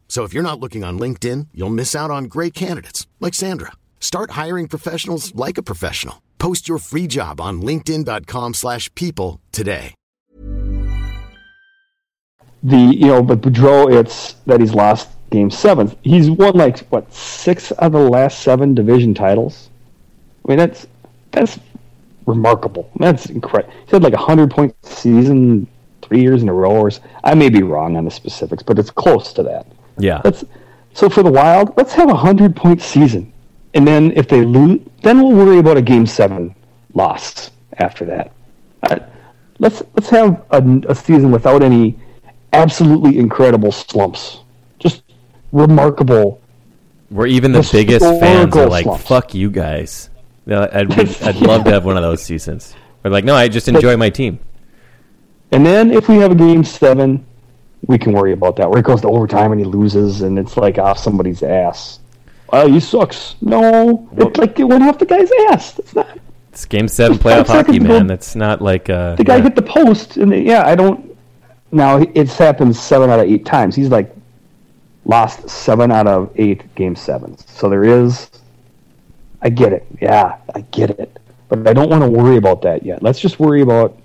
So if you're not looking on LinkedIn, you'll miss out on great candidates like Sandra. Start hiring professionals like a professional. Post your free job on linkedin.com/people today. the you know, but Boudreau, it's that he's lost game seven. He's won like what six of the last seven division titles. I mean, that's that's remarkable. That's incredible. He had like a hundred point season three years in a row. Or I may be wrong on the specifics, but it's close to that. Yeah. Let's so for the Wild, let's have a hundred point season, and then if they lose, then we'll worry about a game seven loss after that. Uh, let's let's have a, a season without any absolutely incredible slumps. Just remarkable. Where even the biggest fans are like, slumps. "Fuck you guys." I'd, I'd love to have one of those seasons. But like, no, I just enjoy my team. And then if we have a game seven, we can worry about that. Where it goes to overtime and he loses, and it's like off somebody's ass. Oh, you sucks. No, it's like it went off the guy's ass. It's not. It's game seven playoff hockey, man. That's not like uh, The guy yeah. hit the post, and they, yeah, I don't. Now it's happened seven out of eight times. He's like lost seven out of eight game sevens. So there is. I get it. Yeah, I get it. But I don't want to worry about that yet. Let's just worry about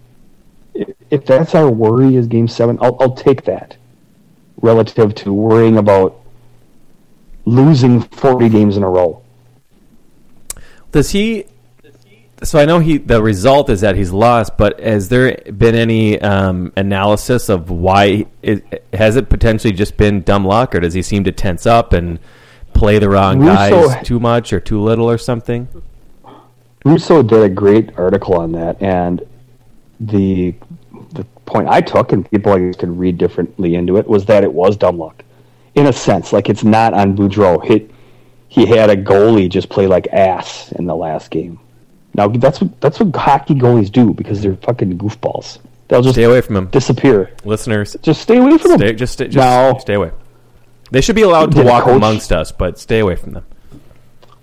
if, that's our worry is game seven. I'll, I'll take that relative to worrying about losing forty games in a row. Does he? So I know he. The result is that he's lost, but has there been any um, analysis of why? It, has it potentially just been dumb luck, or does he seem to tense up and play the wrong Russo- guys too much or too little or something? Russo did a great article on that, and the point I took, and people I guess could read differently into it, was that it was dumb luck, in a sense. Like it's not on Boudreau. He he had a goalie just play like ass in the last game. Now that's what that's what hockey goalies do because they're fucking goofballs. They'll just Stay away from him, disappear. listeners. Just stay away from Stay, them. just, stay, just Now- stay away. They should be allowed to walk coach- amongst us, but stay away from them.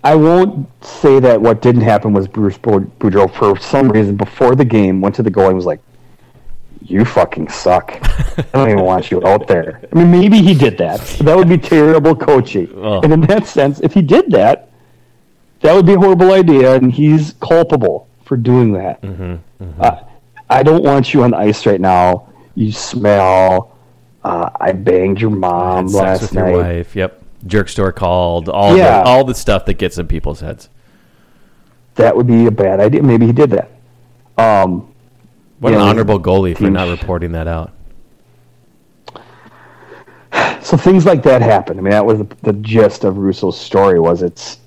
I won't say that what didn't happen was Bruce Boudreau for some reason before the game went to the goal and was like, "You fucking suck. I don't even want you out there." I mean, maybe he did that. That would be terrible coaching. Oh. And in that sense, if he did that, that would be a horrible idea, and he's culpable for doing that. Uh, I don't want you on ice right now. You smell. Uh, I banged your mom last with night. your wife. Yep. Jerk store called. All Yeah. the, all the stuff that gets in people's heads. That would be a bad idea. Maybe he did that. Um, What an honorable goalie for not reporting that out. so things like that happen. I mean, that was the, the gist of Russo's story. Was it's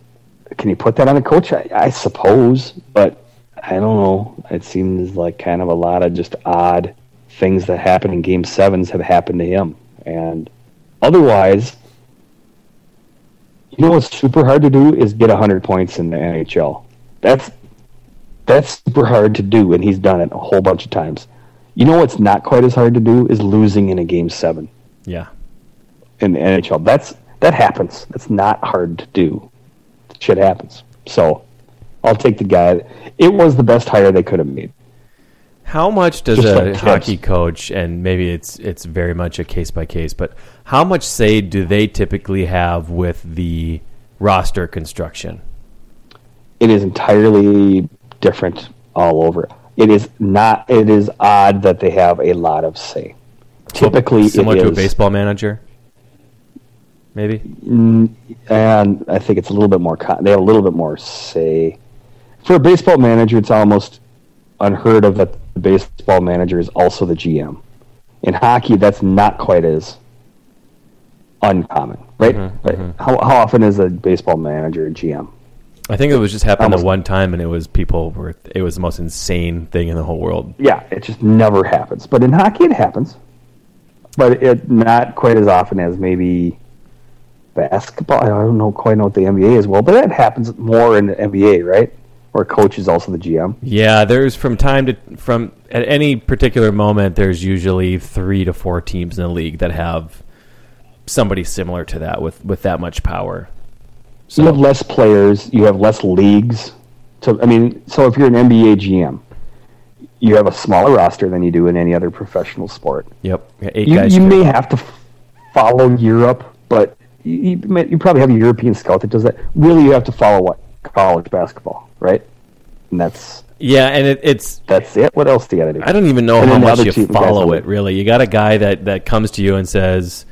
can you put that on a coach? I, I suppose, but I don't know. It seems like kind of a lot of just odd things that happen in Game Sevens have happened to him, and otherwise, you know what's super hard to do is get hundred points in the NHL. That's that's super hard to do, and he's done it a whole bunch of times. You know what's not quite as hard to do is losing in a Game Seven Yeah. in the NHL. That's that happens. That's not hard to do. Shit happens. So I'll take the guy. It was the best hire they could have made. How much does Just a like hockey coach, and maybe it's it's very much a case by case, but how much say do they typically have with the roster construction? It is entirely different all over. It is not. It is odd that they have a lot of say. Typically, similar to a baseball manager, maybe. and I think it's a little bit more. They have a little bit more say. For a baseball manager, it's almost unheard of that the baseball manager is also the GM. In hockey, that's not quite as uncommon, right? Mm-hmm, right. Mm-hmm. How, how often is a baseball manager a GM? I think it was just happened Almost- the one time, and it was people were. It was the most insane thing in the whole world. Yeah, it just never happens. But in hockey, it happens. But it not quite as often as maybe basketball. I don't know quite know what the NBA is well, but that happens more in the NBA, right? Where coach is also the GM. Yeah, there's from time to from at any particular moment, there's usually three to four teams in the league that have somebody similar to that with with that much power. You have less players, you have less leagues. So I mean, so if you're an NBA GM, you have a smaller roster than you do in any other professional sport. Yep, yeah, You, you may have to follow Europe, but you, you, may- you probably have a European scout that does that. Really, you have to follow what college basketball, right? And that's yeah, and it, it's that's it. What else do you got to do? I don't even know And how much you follow it. Really, you got a guy that that comes to you and says,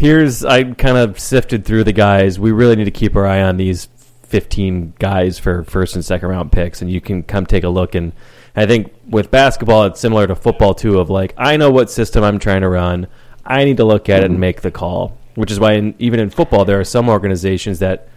"Here's I kind of sifted through the guys. We really need to keep our eye on these 15 guys for first and second round picks, and you can come take a look." And I think with basketball, it's similar to football too. Of like, I know what system I'm trying to run. I need to look at it and make the call. Which is why, in, even in football, there are some organizations that,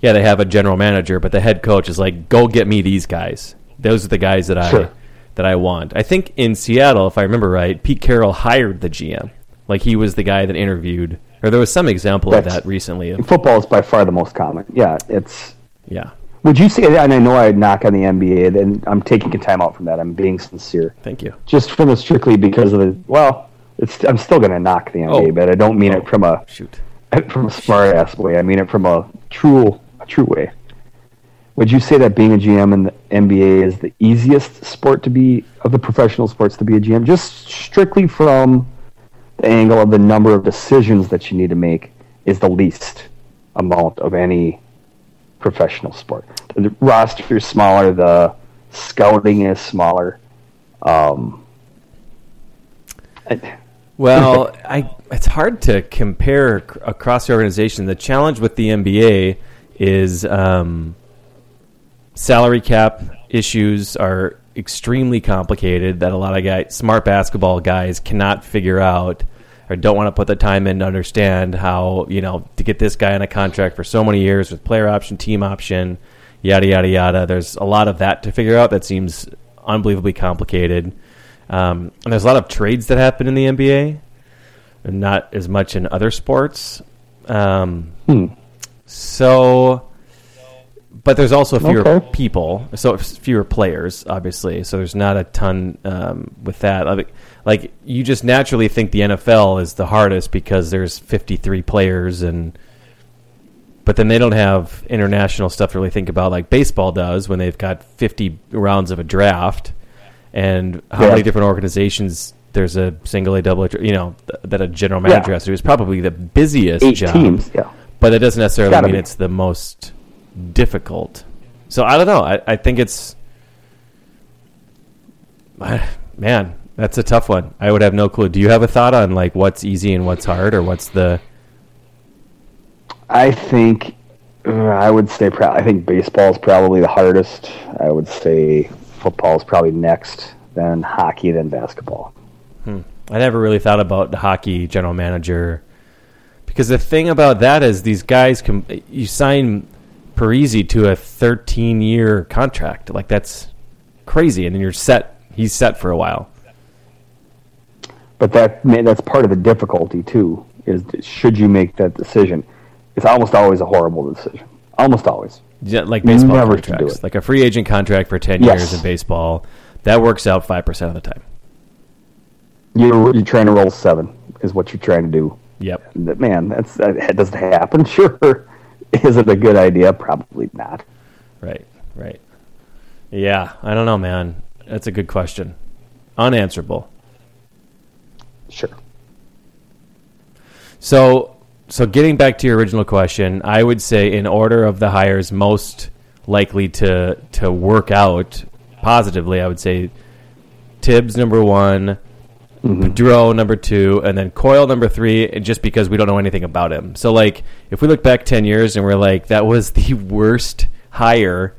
yeah, they have a general manager, but the head coach is like, "Go get me these guys. Those are the guys that I." Sure. that I want. I think in Seattle, if I remember right, Pete Carroll hired the GM. Like he was the guy that interviewed, or there was some example of that recently. Of, Football is by far the most common. Yeah, it's. yeah, Would you say? That? And I know I knock on the NBA, and I'm taking a time out from that. I'm being sincere. thank you. just from the strictly because of the well, it's I'm still going to knock the NBA, Oh. but I don't mean it oh, from a Shoot. from a smart ass way. I mean it from a true a true way. Would you say that being a GM in the NBA is the easiest sport to be of the professional sports to be a GM? Just strictly from the angle of the number of decisions that you need to make is the least amount of any professional sport. The roster is smaller, the scouting is smaller. Um, I- Well, I it's hard to compare across the organization. The challenge with the NBA is um, salary cap issues are extremely complicated that a lot of guys, smart basketball guys, cannot figure out or don't want to put the time in to understand how you know to get this guy on a contract for so many years with player option, team option, yada yada yada. There's a lot of that to figure out that seems unbelievably complicated. Um, and there's a lot of trades that happen in the NBA, and not as much in other sports. Um, So, but there's also fewer Okay. people, so fewer players, obviously. So there's not a ton um, with that. Like, like you just naturally think the NFL is the hardest because there's 53 players and but then they don't have international stuff to really think about like baseball does when they've got 50 rounds of a draft and how Yeah. many different organizations there's a single A double A, you know that a general manager Yeah. has to do is probably the busiest Eight job teams, yeah. but it doesn't necessarily mean be. it's the most difficult. So I don't know. I, I think it's man, that's a tough one. I would have no clue. Do you have a thought on like what's easy and what's hard, or what's the I think uh, I would say pro- I think baseball is probably the hardest. I would say football is probably next, then hockey, then basketball. I never really thought about the hockey general manager because the thing about that is these guys can you sign Parise to a 13 year contract like that's crazy and then you're set he's set for a while But that that's part of the difficulty too. Is should you make that decision? It's almost always a horrible decision. Almost always. Yeah, like baseball Never contracts like a free agent contract for 10 Yes. years in baseball that works out 5% of the time You're you're trying to roll seven is what you're trying to do. yep Man, that's that doesn't happen. Sure, is it a good idea? Probably not. right right yeah I don't know man that's a good question unanswerable Sure. So, so getting back to your original question, I would say in order of the hires most likely to to work out positively, I would say Tibbs number one, Boudreau number two, and then Coyle number three. And just because we don't know anything about him, so like if we look back ten years and we're like that was the worst hire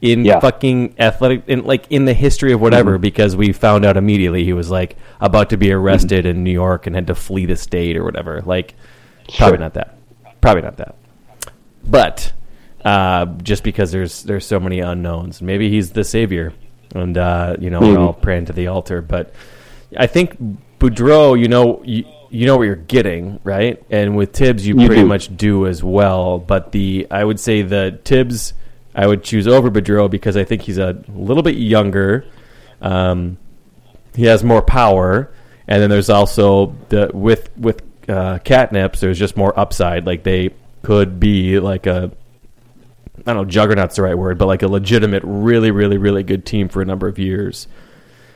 in Yeah. fucking athletic in like in the history of whatever because we found out immediately he was like about to be arrested in New York and had to flee the state or whatever. Like probably not that. Probably not that. But uh, just because there's there's so many unknowns, maybe he's the savior, and uh, you know Maybe. we're all praying to the altar. But I think Boudreau, you know, you, you know what you're getting, right? And with Tibbs, you, You pretty do. much do as well. But the I would say the Tibbs, I would choose over Boudreau because I think he's a little bit younger. Um, he has more power, and then there's also the with with uh, catnips. There's just more upside. Like they could be like a I don't know, juggernaut's the right word, but like a legitimate, really, really, really good team for a number of years.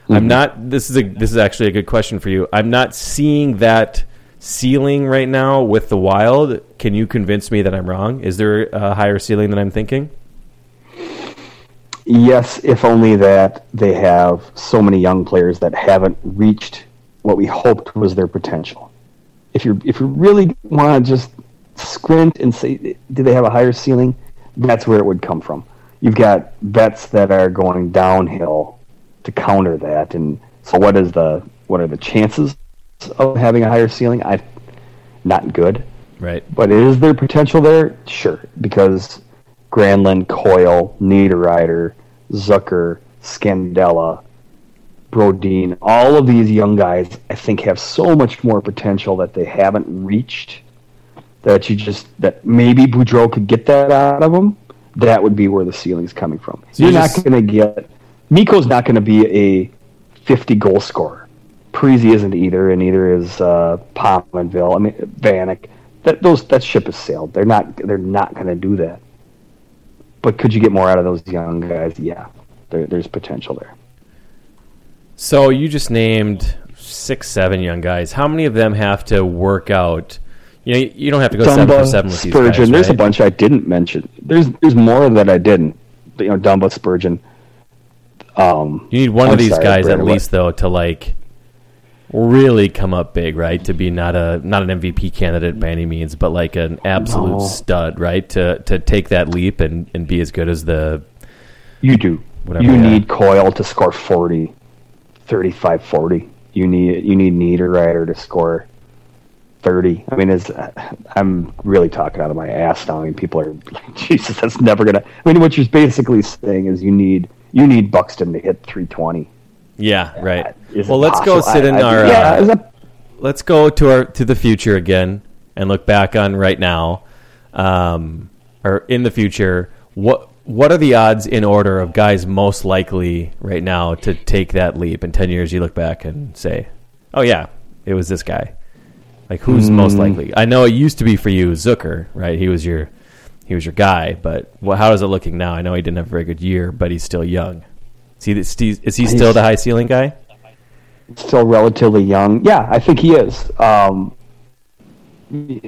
I'm mm-hmm. not. This is a. This is actually a good question for you. I'm not seeing that ceiling right now with the Wild. Can you convince me that I'm wrong? Is there a higher ceiling than I'm thinking? Yes, if only that they have so many young players that haven't reached what we hoped was their potential. If you if you really want to just squint and say, do they have a higher ceiling? That's where it would come from. You've got vets that are going downhill to counter that, and so what is the what are the chances of having a higher ceiling? I not good. Right. But is there potential there? Sure, because Granlund, Coyle, Niederreiter, Zucker, Scandella, Brodin, all of these young guys, I think, have so much more potential that they haven't reached. That you just that maybe Boudreau could get that out of them. That would be where the ceiling's coming from. So You're you're not going to get Mikko's not going to be a 50 goal scorer. Parise isn't either, and neither is uh, Pominville. I mean, Vanek. That those that ship has sailed. They're not. They're not going to do that. But could you get more out of those young guys? Yeah, there, there's potential there. So you just named six, seven young guys. How many of them have to work out? You know, you don't have to go seven for seven with these Spurgeon. guys. There's a bunch I didn't mention. There's there's more that I didn't. You know, Dumba, Spurgeon. Um, You need one I'm of these sorry, guys at least, though, to like really come up big, right? To be not a not an MVP candidate by any means, but like an absolute No. stud, right? To to take that leap and, and be as good as the You do. Whatever, you need Coyle to score 40, 35, 40. You need you need Niederreiter to score 30. I mean, is I'm really talking out of my ass now. I mean, people are like, Jesus, that's never gonna. I mean, what you're basically saying is you need you need Buxton to hit 320. yeah, right. Is Well, let's go sit in I- our. yeah. uh, is that, let's go to our to the future again and look back on right now, um, or in the future. What what are the odds in order of guys most likely right now to take that leap? In ten years, you look back and say, "Oh yeah, it was this guy." Like who's most likely? I know it used to be for you, Zucker, right? He was your he was your guy. But how is it looking now? I know he didn't have a very good year, but he's still young. Is he, is he, is he still the high ceiling guy? Still relatively young. Yeah, I think he is. Um,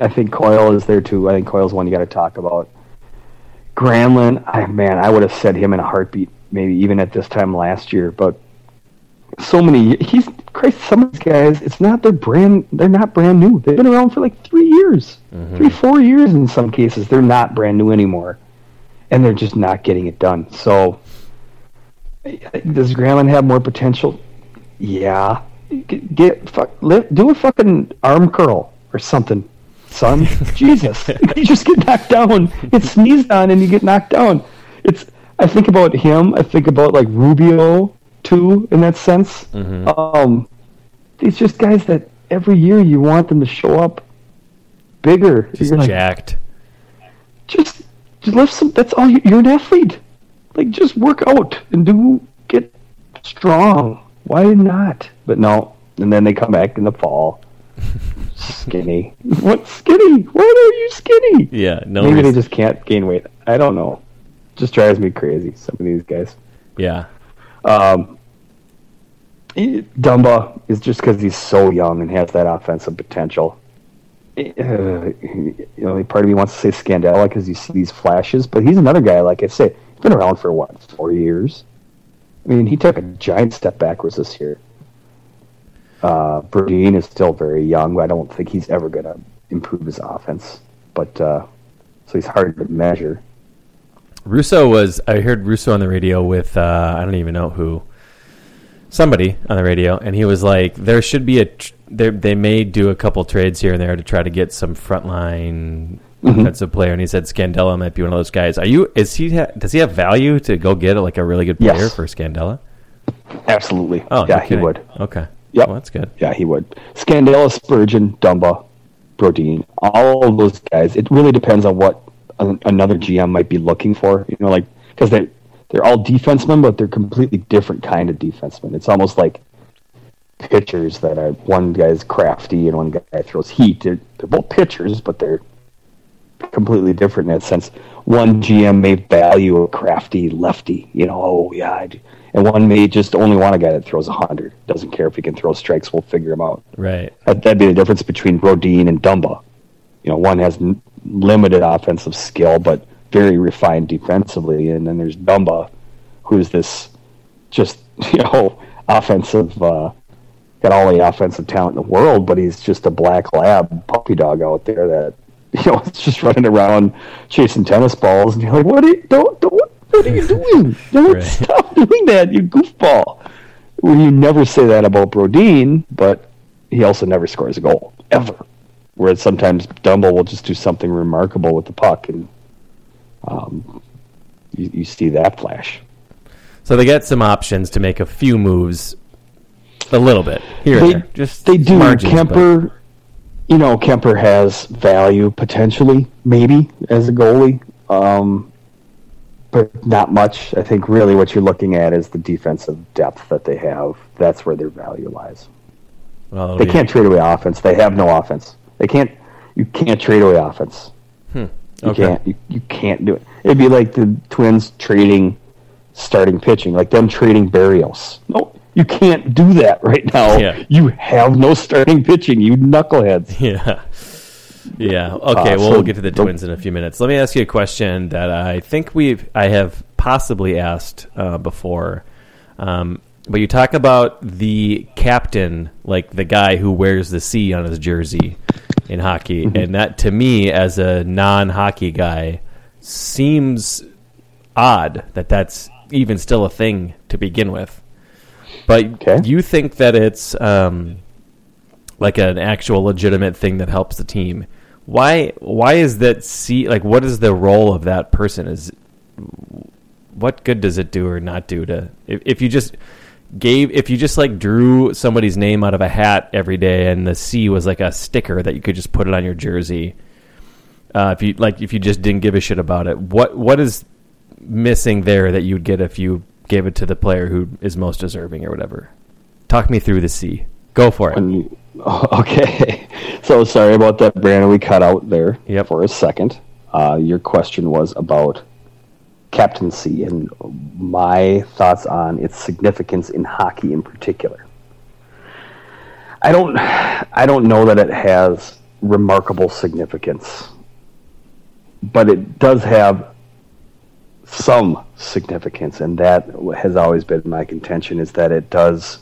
I think Coyle is there too. I think Coyle's one you got to talk about. Granlund, I man, I would have said him in a heartbeat, maybe even at this time last year. But so many, he's Christ. Some of these guys, it's not their brand. They're not brand new. They've been around for like three years, mm-hmm. three, four years in some cases. They're not brand new anymore, and they're just not getting it done. So, does Granlund have more potential? Yeah, get, get fuck, li- do a fucking arm curl or something son. Jesus, you just get knocked down. Get sneezed on and you get knocked down. It's. I think about him. I think about like Rubio too, in that sense. Um, these just guys that every year you want them to show up bigger. Just You're like, jacked. just just lift some. That's all. You, you're an athlete. Like just work out and do get strong. Why not? But no. And then they come back in the fall. skinny. What skinny? Why are you skinny? Yeah, no. Maybe they just can't gain weight. I don't know. Just drives me crazy. Some of these guys. yeah. Um, Dumba is just because he's so young and has that offensive potential. Uh, you know, part of me wants to say Scandella because you see these flashes, but he's another guy. Like I say, he's been around for what four years. I mean, he took a giant step backwards this year. Uh, is still very young. I don't think he's ever going to improve his offense, but uh, so he's hard to measure. Russo was. I heard Russo on the radio with. Uh, I don't even know who. Somebody on the radio, and he was like, "There should be a. Tr- they may do a couple trades here and there to try to get some frontline offensive player." And he said Scandella might be one of those guys. Are you? Is he? Ha- does he have value to go get like a really good player Yes. for Scandella? Absolutely. Oh, yeah, he would. Okay. Yep. Well, that's good. Yeah, he would. Scandella, Spurgeon, Dumba, Brodin, all of those guys. It really depends on what an, another GM might be looking for. You know, like because they they're all defensemen, but they're completely different kind of defensemen. It's almost like pitchers that are one guy's crafty and one guy throws heat. They're, they're both pitchers, but they're completely different in that sense. One GM may value a crafty lefty, you know, oh yeah, and one may just only want a guy that throws a hundred. Doesn't care if he can throw strikes. We'll figure him out. Right. That, that'd be the difference between Brodin and Dumba. You know, one has limited offensive skill, but very refined defensively, and then there's Dumba, who's this just you know offensive. Uh, got all the offensive talent in the world, but he's just a black lab puppy dog out there that you know is just running around chasing tennis balls, and you're like, what? Are you, don't don't. What are you doing? Don't Right. stop doing that, you goofball. Well, you never say that about Brodin, but he also never scores a goal ever. Whereas sometimes Dumba will just do something remarkable with the puck, and um, you, you see that flash. So they get some options to make a few moves, a little bit here They, there. Just they do. margins, but- Kemper, you know, Kemper has value potentially, maybe as a goalie, um, but not much. I think really what you're looking at is the defensive depth that they have. That's where their value lies. Well, They can't trade away offense. They have no offense. They can't. You can't trade away offense. You Okay. can't. You, you can't do it. It'd be like the Twins trading starting pitching, like them trading Berrios. No, you can't do that right now. Yeah. You have no starting pitching. You knuckleheads. Yeah. Yeah. Okay. Uh, well, so we'll get to the the- Twins in a few minutes. Let me ask you a question that I think we've I have possibly asked uh, before. Um, but you talk about the captain, like the guy who wears the C on his jersey in hockey, Mm-hmm. and that to me, as a non-hockey guy, seems odd that that's even still a thing to begin with. But Okay. you think that it's um, like an actual legitimate thing that helps the team. Why why is that see like what is the role of that person is what good does it do or not do to if, if you just gave if you just like drew somebody's name out of a hat every day and the C was like a sticker that you could just put it on your jersey uh, if you like if you just didn't give a shit about it what what is missing there that you'd get if you gave it to the player who is most deserving or whatever talk me through the C go for it okay. So sorry about that, Brandon. We cut out there Yep. for a second. uh, your question was about captaincy and my thoughts on its significance in hockey in particular. I don't, I don't know that it has remarkable significance, but it does have some significance, and that has always been my contention is that it does.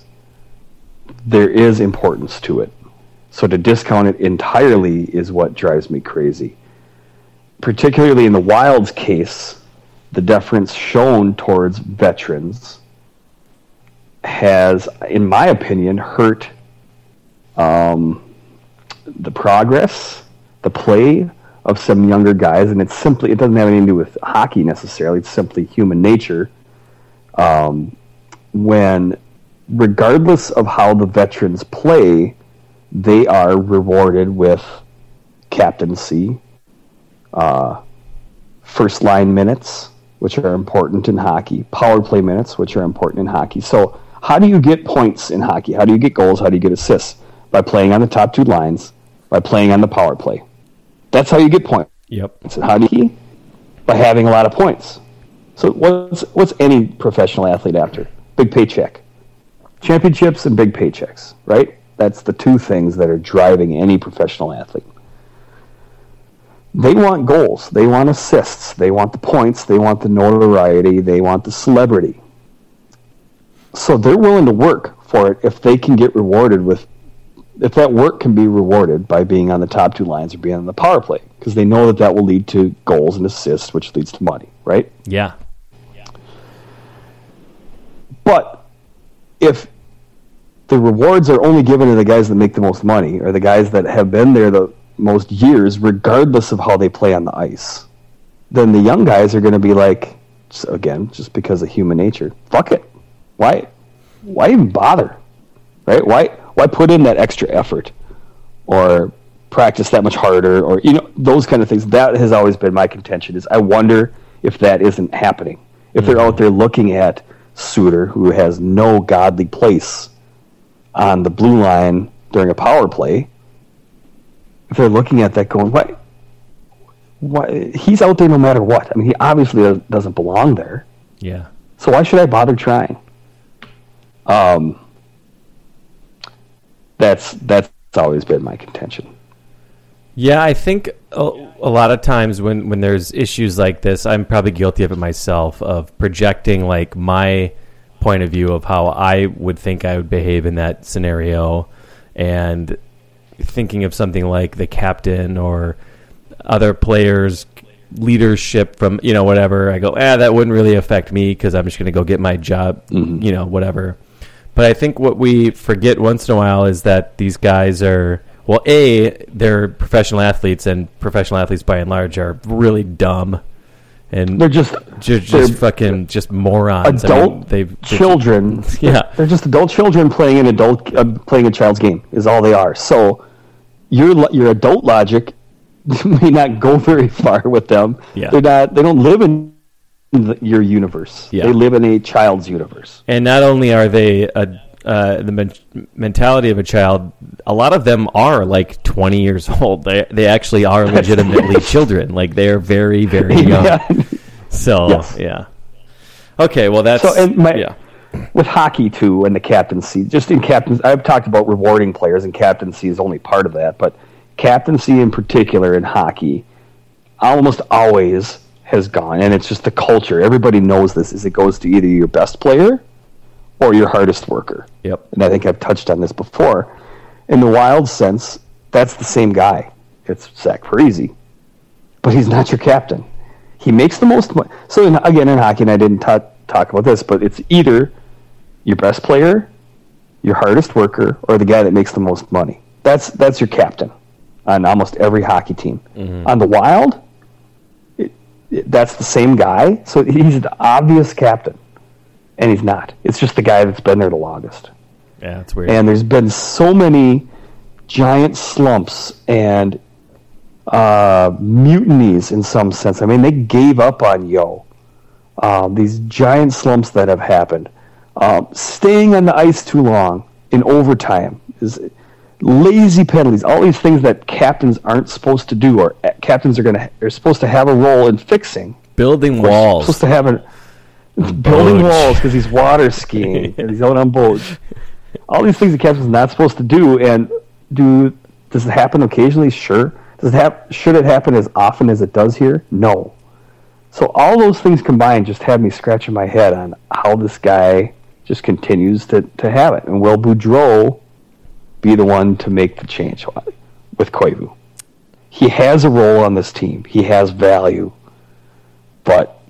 There is importance to it. So to discount it entirely is what drives me crazy. Particularly in the Wild's case, the deference shown towards veterans has, in my opinion, hurt um, the progress, the play of some younger guys, and it's simply it doesn't have anything to do with hockey necessarily. It's simply human nature. Um, when, regardless of how the veterans play, they are rewarded with captaincy, uh, first line minutes, which are important in hockey, power play minutes, which are important in hockey. So, how do you get points in hockey? How do you get goals? How do you get assists? By playing on the top two lines, by playing on the power play. That's how you get points. Yep. How do you? By having a lot of points. So what's what's any professional athlete after? Big paycheck, championships, and big paychecks, right? That's the two things that are driving any professional athlete. They want goals. They want assists. They want the points. They want the notoriety. They want the celebrity. So they're willing to work for it if they can get rewarded with, if that work can be rewarded by being on the top two lines or being on the power play, because they know that that will lead to goals and assists, which leads to money, right? Yeah. Yeah. But if the rewards are only given to the guys that make the most money or the guys that have been there the most years, regardless of how they play on the ice, then the young guys are going to be like, again, just because of human nature, fuck it. Why, why even bother, right? Why, why put in that extra effort, or practice that much harder, or you know those kind of things? That has always been my contention. Is I wonder if that isn't happening. If they're out there looking at Suter, who has no godly place on the blue line during a power play, they're looking at that going, what? Why, he's out there no matter what. I mean, he obviously doesn't belong there. Yeah. So why should I bother trying? Um, that's that's always been my contention. Yeah, I think a, a, lot of times when, when there's issues like this, I'm probably guilty of it myself of projecting like my point of view of how I would think I would behave in that scenario and thinking of something like the captain or other players leadership from you know whatever i go ah that wouldn't really affect me because i'm just going to go get my job Mm-hmm. you know whatever but i think what we forget once in a while is that these guys are well a they're professional athletes and professional athletes by and large are really dumb and They're just just, they're just fucking just morons I adult mean, they've they've- children. Yeah. they're just adult children playing an adult uh, playing a child's game is all they are. So your your adult logic may not go very far with them. Yeah. they're not. They don't live in the, your universe. Yeah. They live in a child's universe. And not only are they a, uh, the men- mentality of a child, a lot of them are like 20 years old. They they actually are legitimately children. Like they are very very young. Yeah. So Yes. yeah. Okay, well that's So, and my- yeah. with hockey too and the captaincy just in captains i've talked about rewarding players and captaincy is only part of that but captaincy in particular in hockey almost always has gone and it's just the culture everybody knows this is it goes to either your best player or your hardest worker Yep. and i think i've touched on this before in the wild sense that's the same guy it's zach Parise, but he's not your captain he makes the most money. So in, again, in hockey, and I didn't ta- talk about this, but it's either your best player, your hardest worker, or the guy that makes the most money. That's that's your captain on almost every hockey team. Mm-hmm. On the Wild, it, it- that's the same guy. So he's the obvious captain, and he's not. It's just the guy that's been there the longest Yeah, it's weird. and there's been so many giant slumps and uh, mutinies in some sense. I mean, they gave up on Yeo. Um, these giant slumps that have happened. Um, staying on the ice too long in overtime is lazy penalties, all these things that captains aren't supposed to do, or uh, captains are going to are supposed to have a role in fixing. Building walls. Supposed to have a building walls because he's water skiing and he's out on boats. All these things the captain's not supposed to do, and do does it happen occasionally? Sure. Does it hap- Should it happen as often as it does here? No. So all those things combined just have me scratching my head on how this guy just continues to, to have it. And will Boudreau be the one to make the change with Koivu? He has a role on this team. He has value. But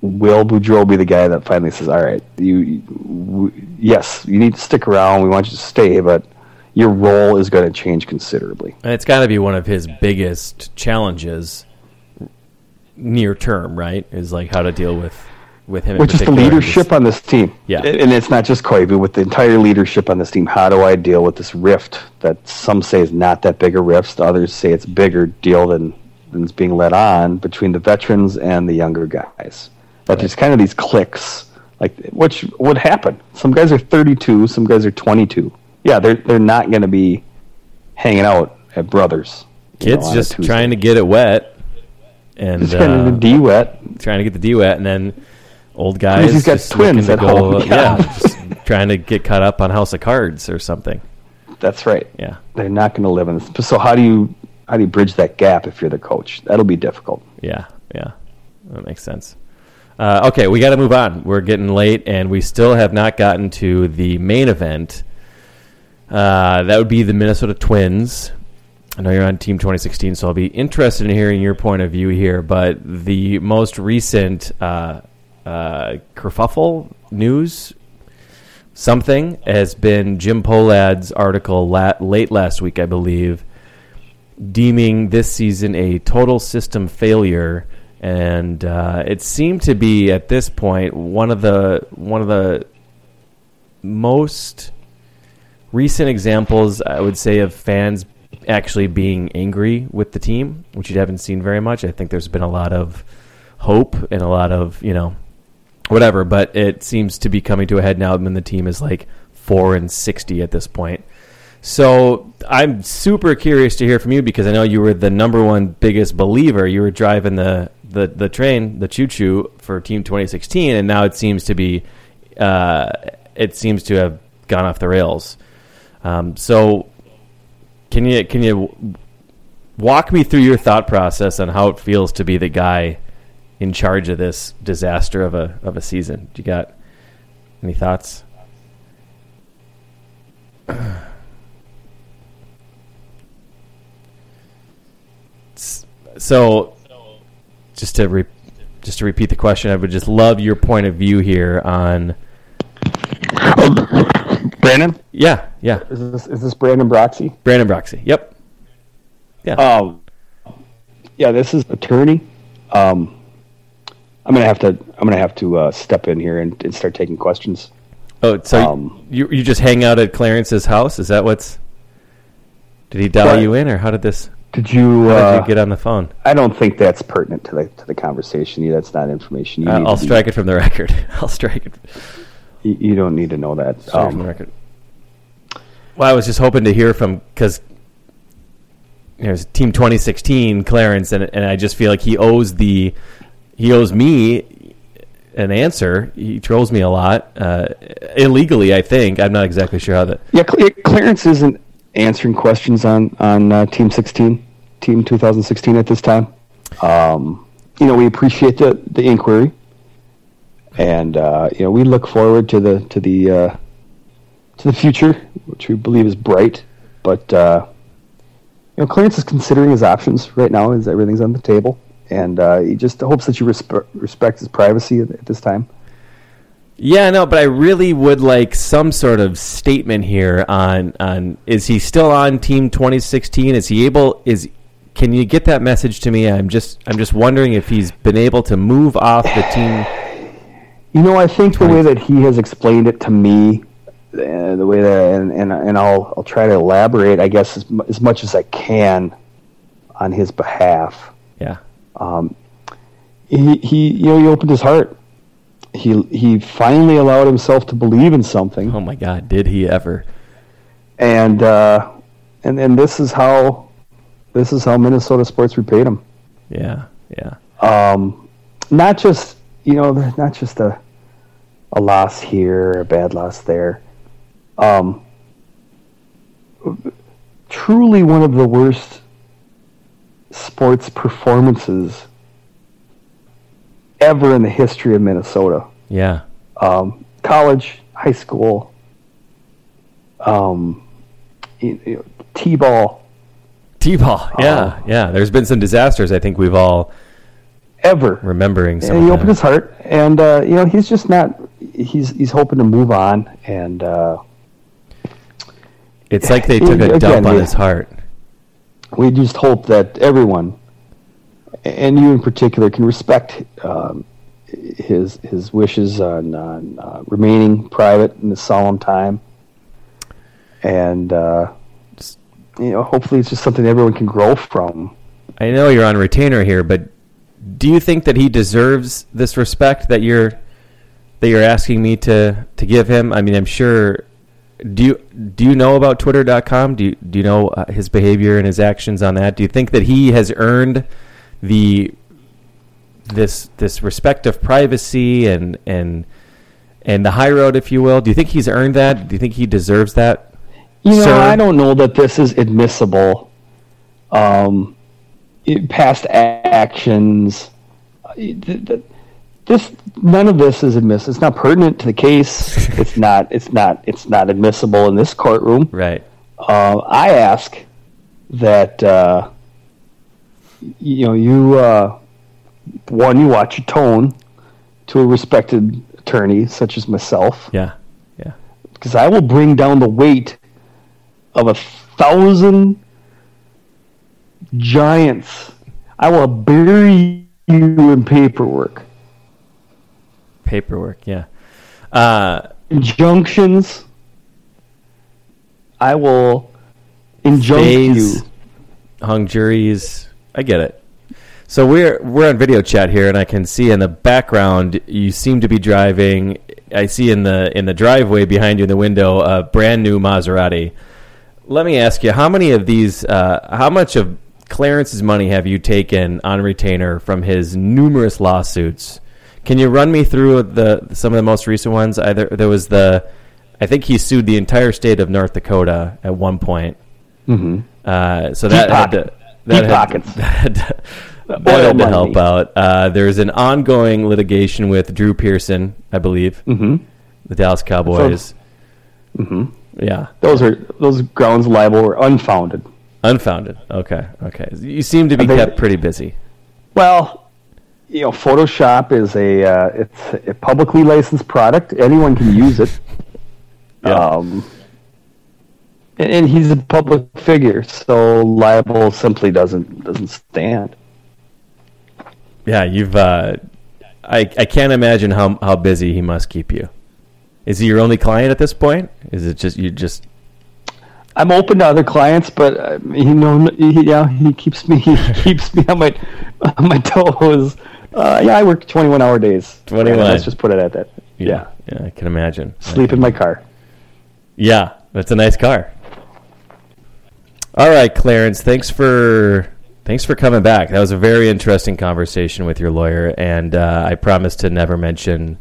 will Boudreau be the guy that finally says, "All right, you, you w- yes, you need to stick around. We want you to stay, but your role is going to change considerably." And it's got to be one of his biggest challenges near term, right? Is like how to deal with with him. Which is the leadership on this team. Yeah. and it's not just Koivu, with the entire leadership on this team. How do I deal with this rift that some say is not that big a rift, others say it's a bigger deal than than is being led on between the veterans and the younger guys. That there's kind of these clicks. like which would happen. Some guys are 32, some guys are 22. Yeah, they're they're not going to be hanging out at Brothers. kids know, just trying to get it wet and Just kind uh, of D wet. trying to get the D wet, and then old guys he's got twins at go, home, yeah, trying to get caught up on House of Cards or something. That's right. Yeah, They're not going to live in this. So how do you how do you bridge that gap if you're the coach? That'll be difficult. yeah, yeah. That makes sense. Uh, okay, we got to move on. We're getting late, and we still have not gotten to the main event. Uh, that would be the Minnesota Twins. I know you're on Team 2016, so I'll be interested in hearing your point of view here. But the most recent uh, uh, kerfuffle news, something, has been Jim Pohlad's article la- late last week, I believe, deeming this season a total system failure. And uh, it seemed to be at this point one of the one of the most recent examples, I would say, of fans actually being angry with the team, which you haven't seen very much. I think there's been a lot of hope and a lot of, you know, whatever, but it seems to be coming to a head now when the team is like 4 and 60 at this point. So I'm super curious to hear from you because I know you were the number one biggest believer. You were driving the, the, the train, the choo choo for Team 2016, and now it seems to be, uh, it seems to have gone off the rails. Um, so can you can you walk me through your thought process on how it feels to be the guy in charge of this disaster of a of a season? Do you got any thoughts? So, just to re- just to repeat the question, I would just love your point of view here on. Brandon, Yeah, yeah, is this is this Brandon Broxy? Brandon Broxy. Yep. Yeah. Um, yeah, this is attorney. Um, I'm gonna have to I'm gonna have to uh, step in here and, and start taking questions. Oh, so Um, you you just hang out at Clarence's house? Is that what's? Did he dial What? you in, or how did this? Did you? How Uh, did you get on the phone? I don't think that's pertinent to the to the conversation. You- That's not information. You Uh, need I'll to be- strike it from the record. I'll strike it, You, you don't need to know that. strike it from the Um, record. Well, I was just hoping to hear from because there's Team 2016 Clarence, and and I just feel like he owes the he owes me an answer. He trolls me a lot uh, illegally. I think I'm not exactly sure how that. yeah, Clarence isn't answering questions on on uh, Team 16, Team 2016 at this time. Um, you know, we appreciate the the inquiry, and uh, you know, we look forward to the to the uh, to the future, which we believe is bright. But uh, you know, Clarence is considering his options right now. As everything's on the table, and uh, he just hopes that you respe- respect his privacy at, at this time. Yeah, no, but I really would like some sort of statement here on on is he still on team 2016? Is he able is can you get that message to me? I'm just I'm just wondering if he's been able to move off the team. You know, I think the way that he has explained it to me, uh, the way that, and, and and I'll I'll try to elaborate, I guess, as, as much as I can on his behalf. Yeah. He he, you know, he opened his heart. He he finally allowed himself to believe in something, Oh my god, did he ever? and uh, and and this is how this is how Minnesota sports repaid him. Yeah, yeah. Um, not just you know, not just a a loss here, a bad loss there. Um, truly one of the worst sports performances ever in the history of Minnesota. Yeah. Um, college, high school, um, you know, t-ball, T-ball. Yeah, Uh, yeah. There's been some disasters. I think we've all ever. remembering some. and he opened his heart, and uh, you know he's just not. He's he's hoping to move on, and uh, It's like they took a Again, dump on yeah. his heart. we just hope that everyone, and you in particular, can respect um, his his wishes on, on uh, remaining private in this solemn time, and uh, you know, hopefully, it's just something everyone can grow from. I know you're on retainer here, but do you think that he deserves this respect that you're that you're asking me to to give him? I mean, I'm sure. Do you do you know about Twitter.com? Do you do you know uh, his behavior and his actions on that? Do you think that he has earned the this this respect of privacy and and and the high road, if you will? Do you think he's earned that? Do you think he deserves that? You know, Sir? I don't know that this is admissible. Um, it- past actions. th- th- This none of this is admissible. It's not pertinent to the case. it's not. It's not. It's not admissible in this courtroom. Right. Uh, I ask that uh, you know you uh, one you watch your tone to a respected attorney such as myself Yeah. Yeah. because I will bring down the weight of a thousand giants. I will bury you in paperwork, Paperwork. Yeah. Uh, injunctions. I will injunct Stays. you. hung juries. I get it. So we're we're on video chat here, and I can see in the background you seem to be driving. I see in the in the driveway behind you in the window a brand new Maserati. Let me ask you, how many of these? Uh, how much of Clarence's money have you taken on retainer from his numerous lawsuits? Can you run me through the some of the most recent ones? Either there was the, I think he sued the entire state of North Dakota at one point. Mm-hmm. Uh, so that had to, pocket. That Deep had, pockets. that that had to help out. Uh, there's an ongoing litigation with Drew Pearson, I believe, Mm-hmm. the Dallas Cowboys. Mm-hmm. Yeah, Those are those grounds libel were unfounded. unfounded. Okay, okay. You seem to be they- kept pretty busy. Well, you know, Photoshop is a uh, it's a publicly licensed product. Anyone can use it. Yeah. Um, and, he's a public figure, so libel simply doesn't doesn't stand. Yeah, you've. Uh, I I can't imagine how how busy he must keep you. Is he your only client at this point? Is it just you just I'm open to other clients, but uh, you know, he, yeah, he keeps me he keeps me on my on my toes. Uh, yeah, I work 21 hour days. 21. Let's just put it at that. Yeah, yeah? I can imagine. sleep in my car. Yeah, that's a nice car. All right, Clarence, thanks for thanks for coming back. That was a very interesting conversation with your lawyer, and uh, I promise to never mention.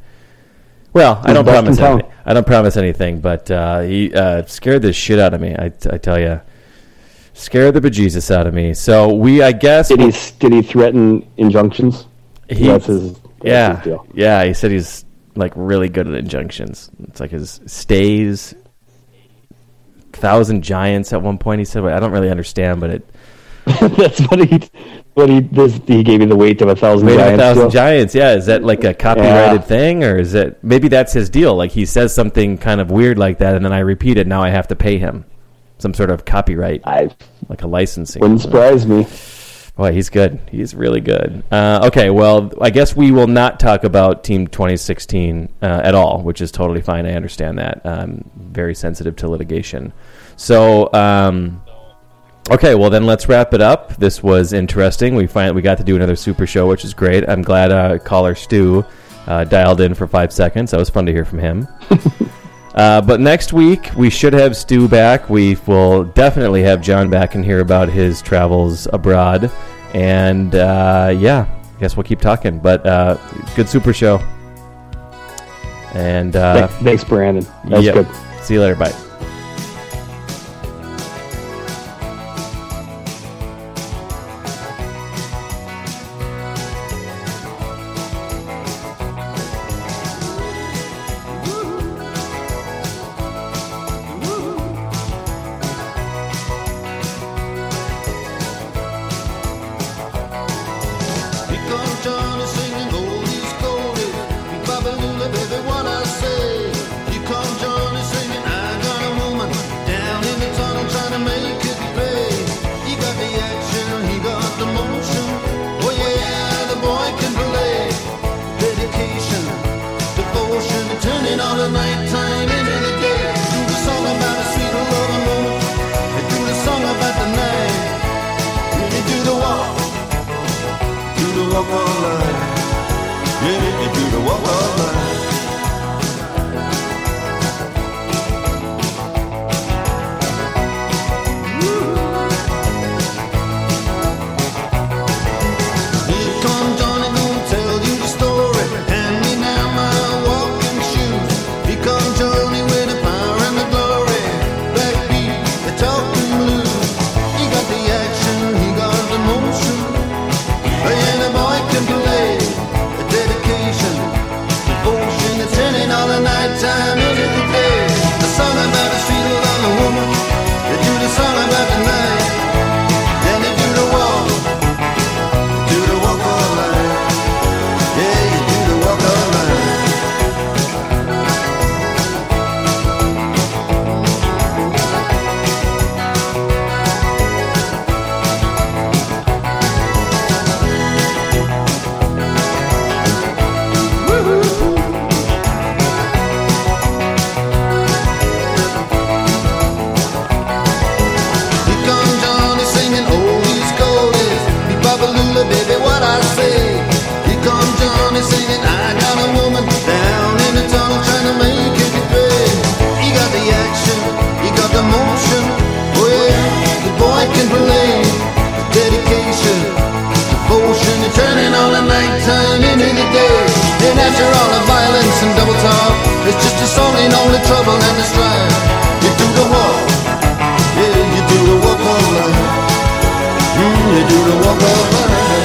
Well, I don't promise. Anything. I don't promise anything, but uh, he uh, scared the shit out of me. I, I tell you, scared the bejesus out of me. So we, I guess, Did he did he threaten injunctions? he, that's his. That's yeah, his deal. yeah. He said he's like really good at injunctions. It's like his stays, thousand giants. At one point, he said, "I don't really understand, but it that's what he what he this he gave you the weight of a thousand weight of a giants. thousand giants." Yeah, is that like a copyrighted thing, or is it maybe that's his deal? Like he says something kind of weird like that, and then I repeat it. Now I have to pay him some sort of copyright, I like a licensing. wouldn't surprise me. Boy, he's good. He's really good. Uh, okay, well, I guess we will not talk about Team 2016 uh, at all, which is totally fine. I understand that. I'm very sensitive to litigation. So, um, okay, well then let's wrap it up. This was interesting. We find we got to do another super show, which is great. I'm glad uh, caller Stu uh, dialed in for five seconds. That was fun to hear from him. Uh, but next week we should have Stu back. We will definitely have John back and hear about his travels abroad. And uh, yeah, I guess we'll keep talking. But uh, good super show. And uh, Thanks, Brandon. That was good. See you later. Bye. Do the walk of